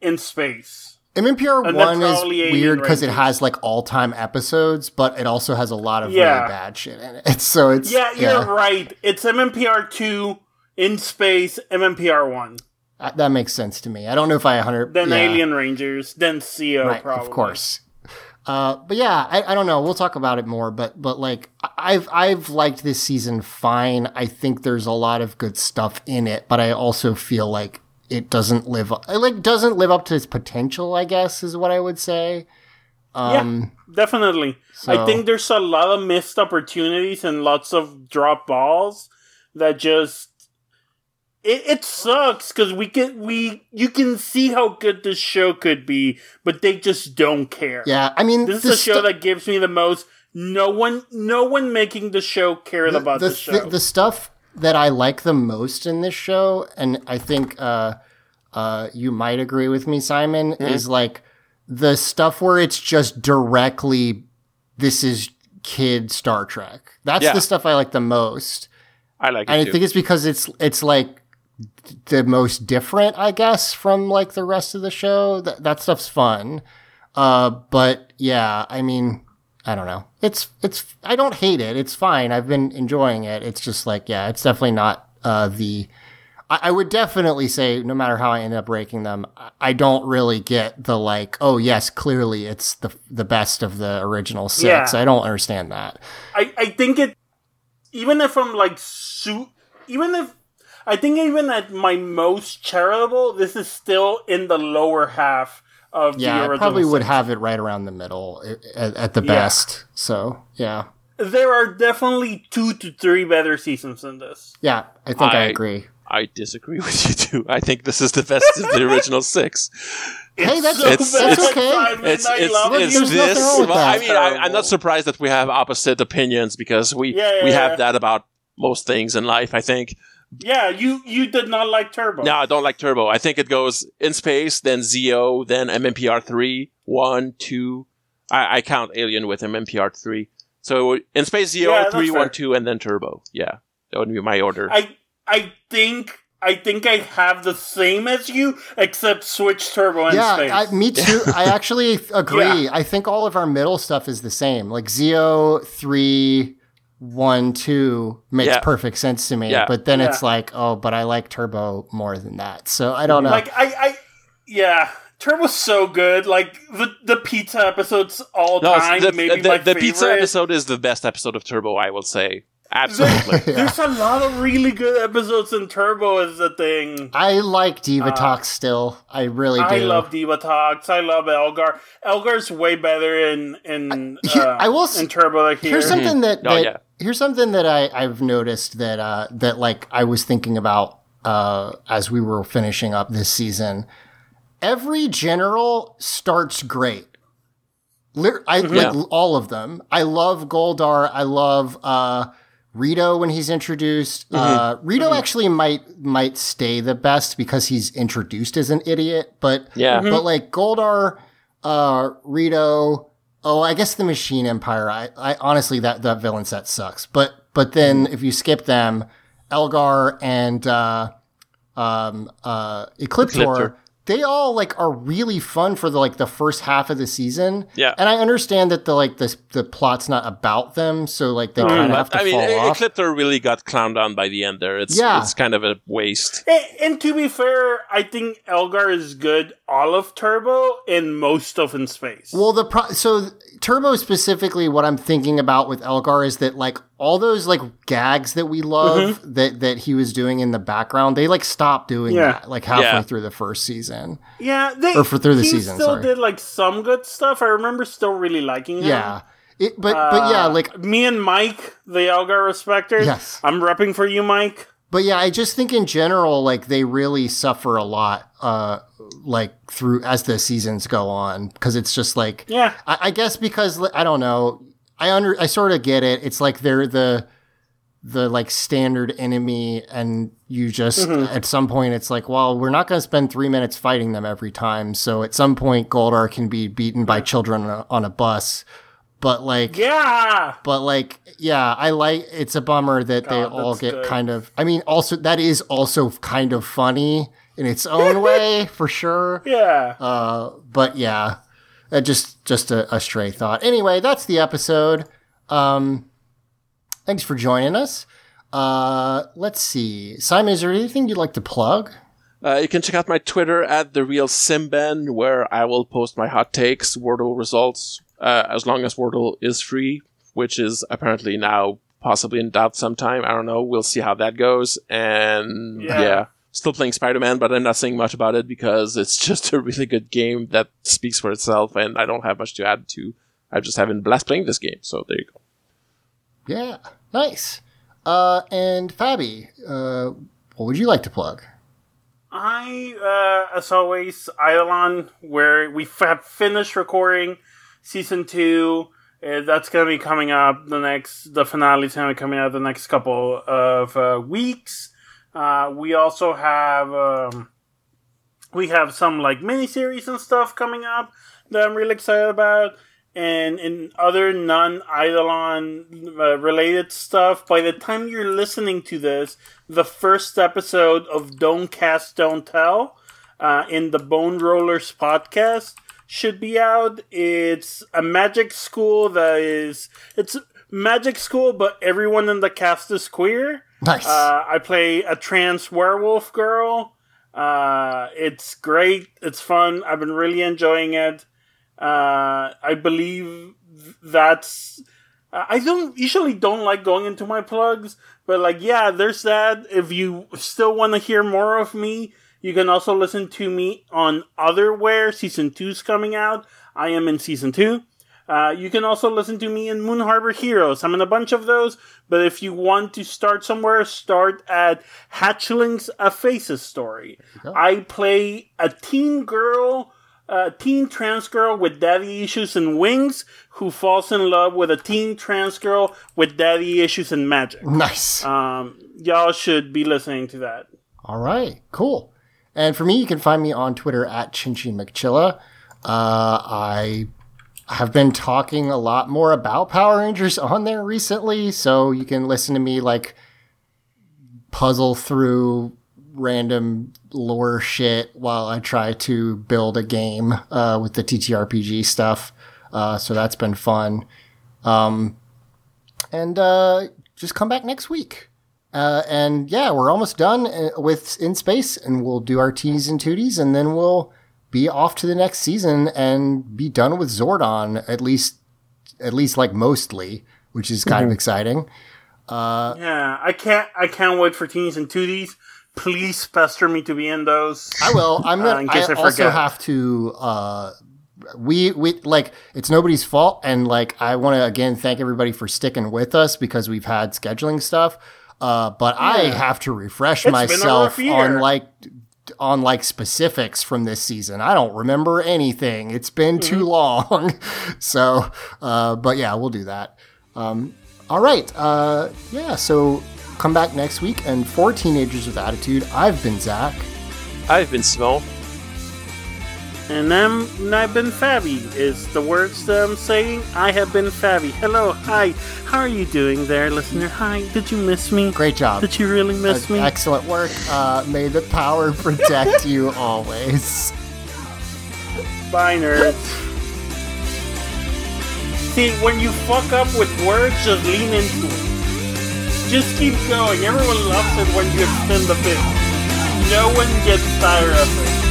in space.
MMPR one is weird because it has like all time episodes, but it also has a lot of
Yeah.
really bad shit in it. So it's
Yeah, you're right. It's MMPR two in space, MMPR one,
Uh, That makes sense to me. I don't know if I 100
then
yeah,
Alien Rangers, then Zeo.
right,
probably.
of course. Uh, but yeah, I, I don't know. We'll talk about it more. But but like I've I've liked this season fine. I think there's a lot of good stuff in it, but I also feel like it doesn't live it like doesn't live up to its potential. I guess is what I would say. Um,
Definitely. I think there's a lot of missed opportunities and lots of drop balls that just it, it sucks because we can we you can see how good this show could be, but they just don't care.
yeah. I mean,
This
the
is a show
stu-
that gives me the most. No one, no one making the show cared about the,
the,
show.
the stuff that I like the most in this show, and I think uh, uh, you might agree with me, Simon, is like the stuff where it's just directly this is kid Star Trek. That's
Yeah.
the stuff I like the most,
I like it
and I
too.
think it's because it's it's like the most different, I guess, from like the rest of the show. That that stuff's fun. Uh, but yeah, I mean, I don't know. It's it's I don't hate it. It's fine. I've been enjoying it. It's just like yeah, it's definitely not uh the. I, I would definitely say no matter how I end up ranking them, I- I don't really get the like. Oh yes, clearly it's the the best of the original six.
Yeah.
I don't understand that.
I, I think it even if I'm like su even if I think even at my most charitable, this is still in the lower half of the
Yeah,
original.
I probably would have it right around the middle at, at the
Yeah.
best. So yeah,
There are definitely two to three better seasons than this.
yeah, I think I,
I-
agree.
I disagree with you too. I think this is the best of the original six.
Hey, that's
so
It's-
bad,
it's-
okay.
It's it's, it's
you.
There's nothing
this.
wrong with
well, I mean, I, I'm not surprised that we have opposite opinions because we
Yeah, yeah,
we
yeah.
have that about most things in life. I think.
Yeah, you you did not like Turbo.
No, I don't like Turbo. I think it goes in space, then Zeo, then MMPR three, one, two. I, I count Alien with MMPR three. So in space Zeo,
Yeah, that's
three, one, two, and then Turbo. Yeah, that would be my order.
I I think I think I have the same as you, except switch Turbo and
yeah,
space.
I, me too. I actually agree. I think all of our middle stuff is the same. Like Zio three, one, two makes
Yeah.
perfect sense to me.
Yeah.
But then it's like, oh, but I like Turbo more than that. So I don't know.
like I I yeah. Turbo's so good. Like the the pizza episodes all
no,
time.
the,
maybe
the,
my
the pizza episode is the best episode of Turbo. I will say absolutely.
There's a lot of really good episodes in Turbo. Is the thing.
I like Divatox still. I really do.
Uh, I love Divatox. I love Elgar. Elgar's way better in in
Here-
uh,
I will
in Turbo here.
Here's something that,
Oh,
that
yeah.
Here's something that I, I've noticed that uh, that like I was thinking about uh, as we were finishing up this season. Every general starts great. I
Mm-hmm. Yeah.
like all of them. I love Goldar. I love uh, Rito when he's introduced. Uh,
Mm-hmm.
Rito actually might might stay the best because he's introduced as an idiot. But
Yeah.
but like Goldar, uh, Rito. Oh, I guess the Machine Empire. I, I honestly that that villain set sucks. But but then if you skip them, Elgar and uh, um, uh, Ecliptor,
Ecliptor.
They all like are really fun for the like the first half of the season.
Yeah.
and I understand that the like the the plot's not about them, so like they mm, kind of have to
I mean,
fall
E-
off.
Ecliptor really got clowned on by the end there. It's
Yeah.
it's kind of a waste.
And, and to be fair, I think Elgar is good all of Turbo and most of In Space.
Well, the pro- so Turbo specifically, what I'm thinking about with Elgar is that like all those like gags that we love that that he was doing in the background, they like stopped doing
Yeah.
that like halfway
Yeah.
through the first season.
yeah, they,
or for through the
he
season,
still
sorry.
did like some good stuff. I remember still really liking him.
Yeah, it, but but yeah,
Uh,
like
me and Mike, the Elgar respecters.
Yes.
I'm repping for you, Mike.
But yeah, I just think in general, like they really suffer a lot, uh, like through as the seasons go on, because it's just like,
Yeah.
I, I guess because I don't know, I under, I sort of get it. It's like they're the, the like standard enemy, and you just at some point it's like, well, we're not going to spend three minutes fighting them every time. So at some point, Goldar can be beaten by children on a, on a bus, but like,
Yeah.
but like, yeah, I like. It's a bummer that they all get
good.
kind of. I mean, also that is also kind of funny in its own way, for sure.
Yeah.
Uh, but yeah, uh, just just a, a stray thought. Anyway, that's the episode. Um, thanks for joining us. Uh, let's see, Simon. Is there anything you'd like to plug?
Uh, you can check out my Twitter at the real Simben, where I will post my hot takes, Wordle results, uh, as long as Wordle is free, which is apparently now possibly in doubt sometime. I don't know. We'll see how that goes. And
Yeah.
yeah, still playing Spider Man, but I'm not saying much about it because it's just a really good game that speaks for itself, and I don't have much to add to. I'm just having a blast playing this game, so there you go.
Yeah, nice. Uh, and Fabi, uh, what would you like to plug?
I, uh, as always, Eidolon, where we f- have finished recording season two. Uh, that's going to be coming up the next, the finale's going to be coming out the next couple of uh, weeks. Uh, we also have, um, we have some like miniseries and stuff coming up that I'm really excited about. And in other non Eidolon uh, related stuff, by the time you're listening to this, the first episode of Don't Cast, Don't Tell uh, in the Bone Rollers podcast should be out. It's a magic school that is. It's magic school, but everyone in the cast is queer.
Nice.
Uh, I play a trans werewolf girl. Uh, it's great. It's fun. I've been really enjoying it. Uh, I believe that's I don't usually don't like going into my plugs, but like yeah, there's that. If you still want to hear more of me, you can also listen to me on Otherwhere. Season two's coming out. I am in season two. Uh, you can also listen to me in Moon Harbor Heroes. I'm in a bunch of those, but if you want to start somewhere, start at Hatchlings A Faces story. I play a teen girl, a teen trans girl with daddy issues and wings who falls in love with a teen trans girl with daddy issues and magic.
Nice.
Um, y'all should be listening to that.
All right, cool. And for me, you can find me on Twitter at Chinchy McChilla. Uh, I have been talking a lot more about Power Rangers on there recently, so you can listen to me like puzzle through random lore shit while I try to build a game uh, with the TTRPG stuff. Uh, so that's been fun. Um, and uh, just come back next week. Uh, and yeah, we're almost done uh, with In Space, and we'll do our T's and Tooties, and then we'll be off to the next season and be done with Zordon, at least, at least like mostly, which is kind of exciting.
Uh, Yeah, I can't. I can't wait for teens and tooties. Please pester me to be in those.
I will. I'm
Uh,
gonna.
in
I,
case I
also have to. Uh, we we like it's nobody's fault, and like I want to again thank everybody for sticking with us because we've had scheduling stuff. Uh, but I have to refresh
been a
myself on like on like specifics from this season. I don't remember anything. It's been too
Mm-hmm.
long. so, uh, but yeah, we'll do that. Um, all right. Uh, yeah. So come back next week. And for teenagers with attitude, I've been Zach.
I've been Simone.
And I'm, I've been Fabi, is the words that I'm saying. I have been Fabi. Hello, hi. How are you doing there, listener? Hi, did you miss me?
Great job.
Did you really miss me?
Excellent work. Uh, may the power protect you always.
Bye, nerds. See, when you fuck up with words, just lean into it. Just keep going. Everyone loves it when you extend the bit. No one gets tired of it.